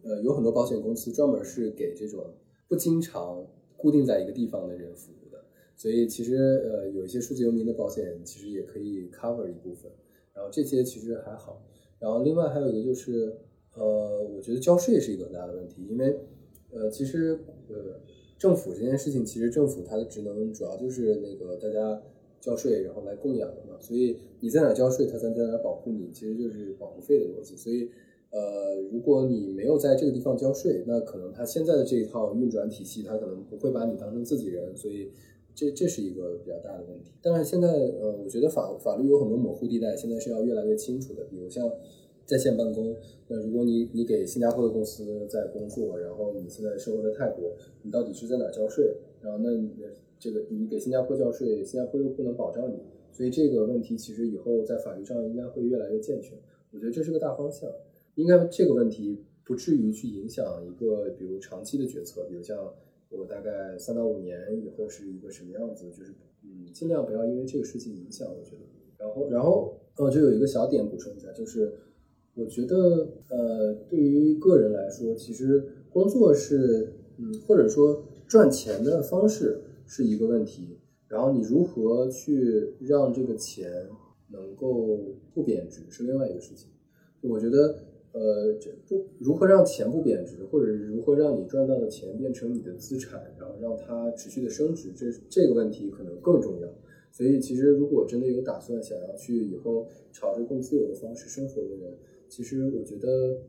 呃，有很多保险公司专门是给这种不经常固定在一个地方的人服务的。所以其实呃，有一些数字游民的保险其实也可以 cover 一部分。然后这些其实还好。然后另外还有一个就是。呃，我觉得交税是一个很大的问题，因为，呃，其实，呃，政府这件事情，其实政府它的职能主要就是那个大家交税，然后来供养的嘛。所以你在哪交税，它才在哪保护你，其实就是保护费的逻辑。所以，呃，如果你没有在这个地方交税，那可能它现在的这一套运转体系，它可能不会把你当成自己人。所以，这这是一个比较大的问题。但是现在，呃，我觉得法法律有很多模糊地带，现在是要越来越清楚的。比如像在线办公，那如果你你给新加坡的公司在工作，然后你现在生活在泰国，你到底是在哪交税？然后那你这个你给新加坡交税，新加坡又不能保障你，所以这个问题其实以后在法律上应该会越来越健全。我觉得这是个大方向，应该这个问题不至于去影响一个比如长期的决策，比如像我大概三到五年以后是一个什么样子，就是嗯，尽量不要因为这个事情影响。我觉得，然后然后呃，就有一个小点补充一下，就是。我觉得，呃，对于个人来说，其实工作是，嗯，或者说赚钱的方式是一个问题，然后你如何去让这个钱能够不贬值是另外一个事情。我觉得，呃，这不如何让钱不贬值，或者如何让你赚到的钱变成你的资产，然后让它持续的升值，这这个问题可能更重要。所以，其实如果真的有打算想要去以后朝着更自由的方式生活的人，其实我觉得，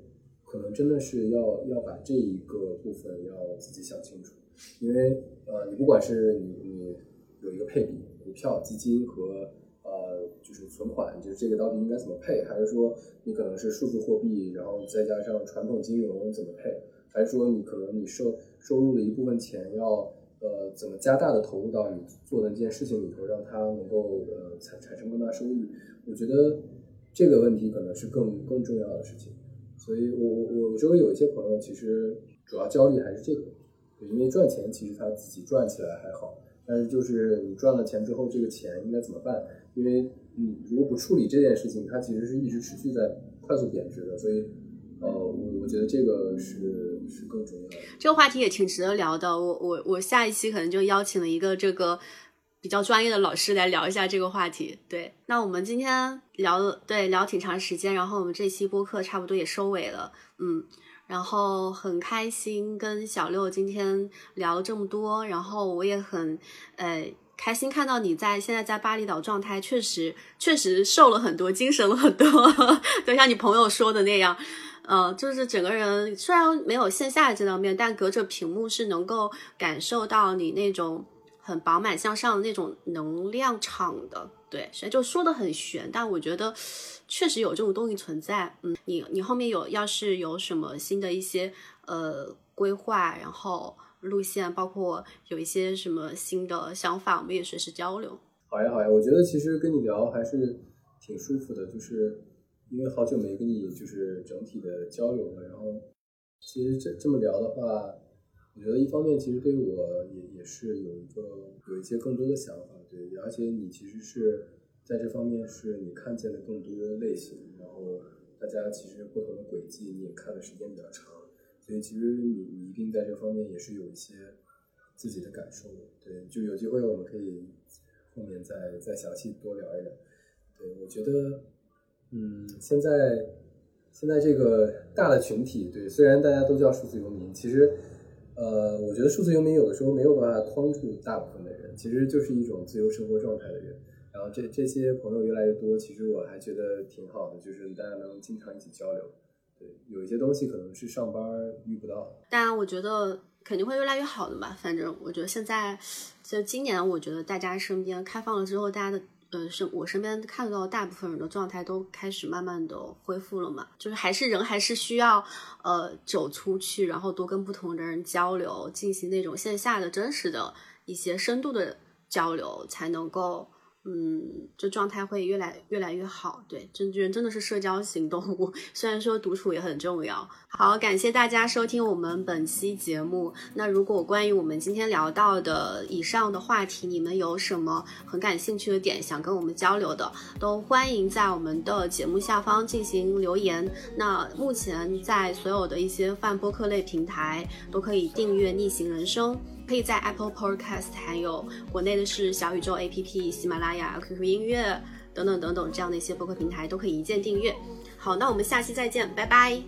可能真的是要要把这一个部分要自己想清楚，因为呃，你不管是你你有一个配比，股票、基金和呃就是存款，就是这个到底应该怎么配，还是说你可能是数字货币，然后再加上传统金融怎么配，还是说你可能你收收入的一部分钱要呃怎么加大的投入到你做的这件事情里头，让它能够呃产产生更大收益？我觉得。这个问题可能是更更重要的事情，所以我我我周围有一些朋友，其实主要焦虑还是这个，因为赚钱其实他自己赚起来还好，但是就是你赚了钱之后，这个钱应该怎么办？因为你如果不处理这件事情，它其实是一直持续在快速贬值的，所以呃，我我觉得这个是是更重要的。这个话题也挺值得聊的，我我我下一期可能就邀请了一个这个。比较专业的老师来聊一下这个话题。对，那我们今天聊了，对，聊挺长时间，然后我们这期播客差不多也收尾了，嗯，然后很开心跟小六今天聊了这么多，然后我也很，呃，开心看到你在现在在巴厘岛状态确实确实瘦了很多，精神了很多，[LAUGHS] 就像你朋友说的那样，呃，就是整个人虽然没有线下见到面，但隔着屏幕是能够感受到你那种。很饱满向上的那种能量场的，对，所以就说的很玄，但我觉得确实有这种东西存在。嗯，你你后面有要是有什么新的一些呃规划，然后路线，包括有一些什么新的想法，我们也随时交流。好呀好呀，我觉得其实跟你聊还是挺舒服的，就是因为好久没跟你就是整体的交流了，然后其实这这么聊的话。我觉得一方面其实对于我也也是有一个有一些更多的想法，对，而且你其实是在这方面是你看见的更多的类型，然后大家其实不同的轨迹你也看的时间比较长，所以其实你你一定在这方面也是有一些自己的感受，对，就有机会我们可以后面再再详细多聊一聊，对，我觉得，嗯，现在现在这个大的群体，对，虽然大家都叫数字游民，其实。呃，我觉得数字游民有的时候没有办法框住大部分的人，其实就是一种自由生活状态的人。然后这这些朋友越来越多，其实我还觉得挺好的，就是大家能经常一起交流。对，有一些东西可能是上班遇不到。当然，我觉得肯定会越来越好的吧。反正我觉得现在，就今年，我觉得大家身边开放了之后，大家的。呃，身我身边看到大部分人的状态都开始慢慢的恢复了嘛，就是还是人还是需要呃走出去，然后多跟不同的人交流，进行那种线下的真实的一些深度的交流，才能够。嗯，这状态会越来越来越好。对，真人真的是社交型动物，[LAUGHS] 虽然说独处也很重要。好，感谢大家收听我们本期节目。那如果关于我们今天聊到的以上的话题，你们有什么很感兴趣的点想跟我们交流的，都欢迎在我们的节目下方进行留言。那目前在所有的一些泛播客类平台都可以订阅《逆行人生》。可以在 apple podcast 还有国内的是小宇宙 app 喜马拉雅 qq 音乐等等等等这样的一些播客平台都可以一键订阅。好那我们下期再见拜拜。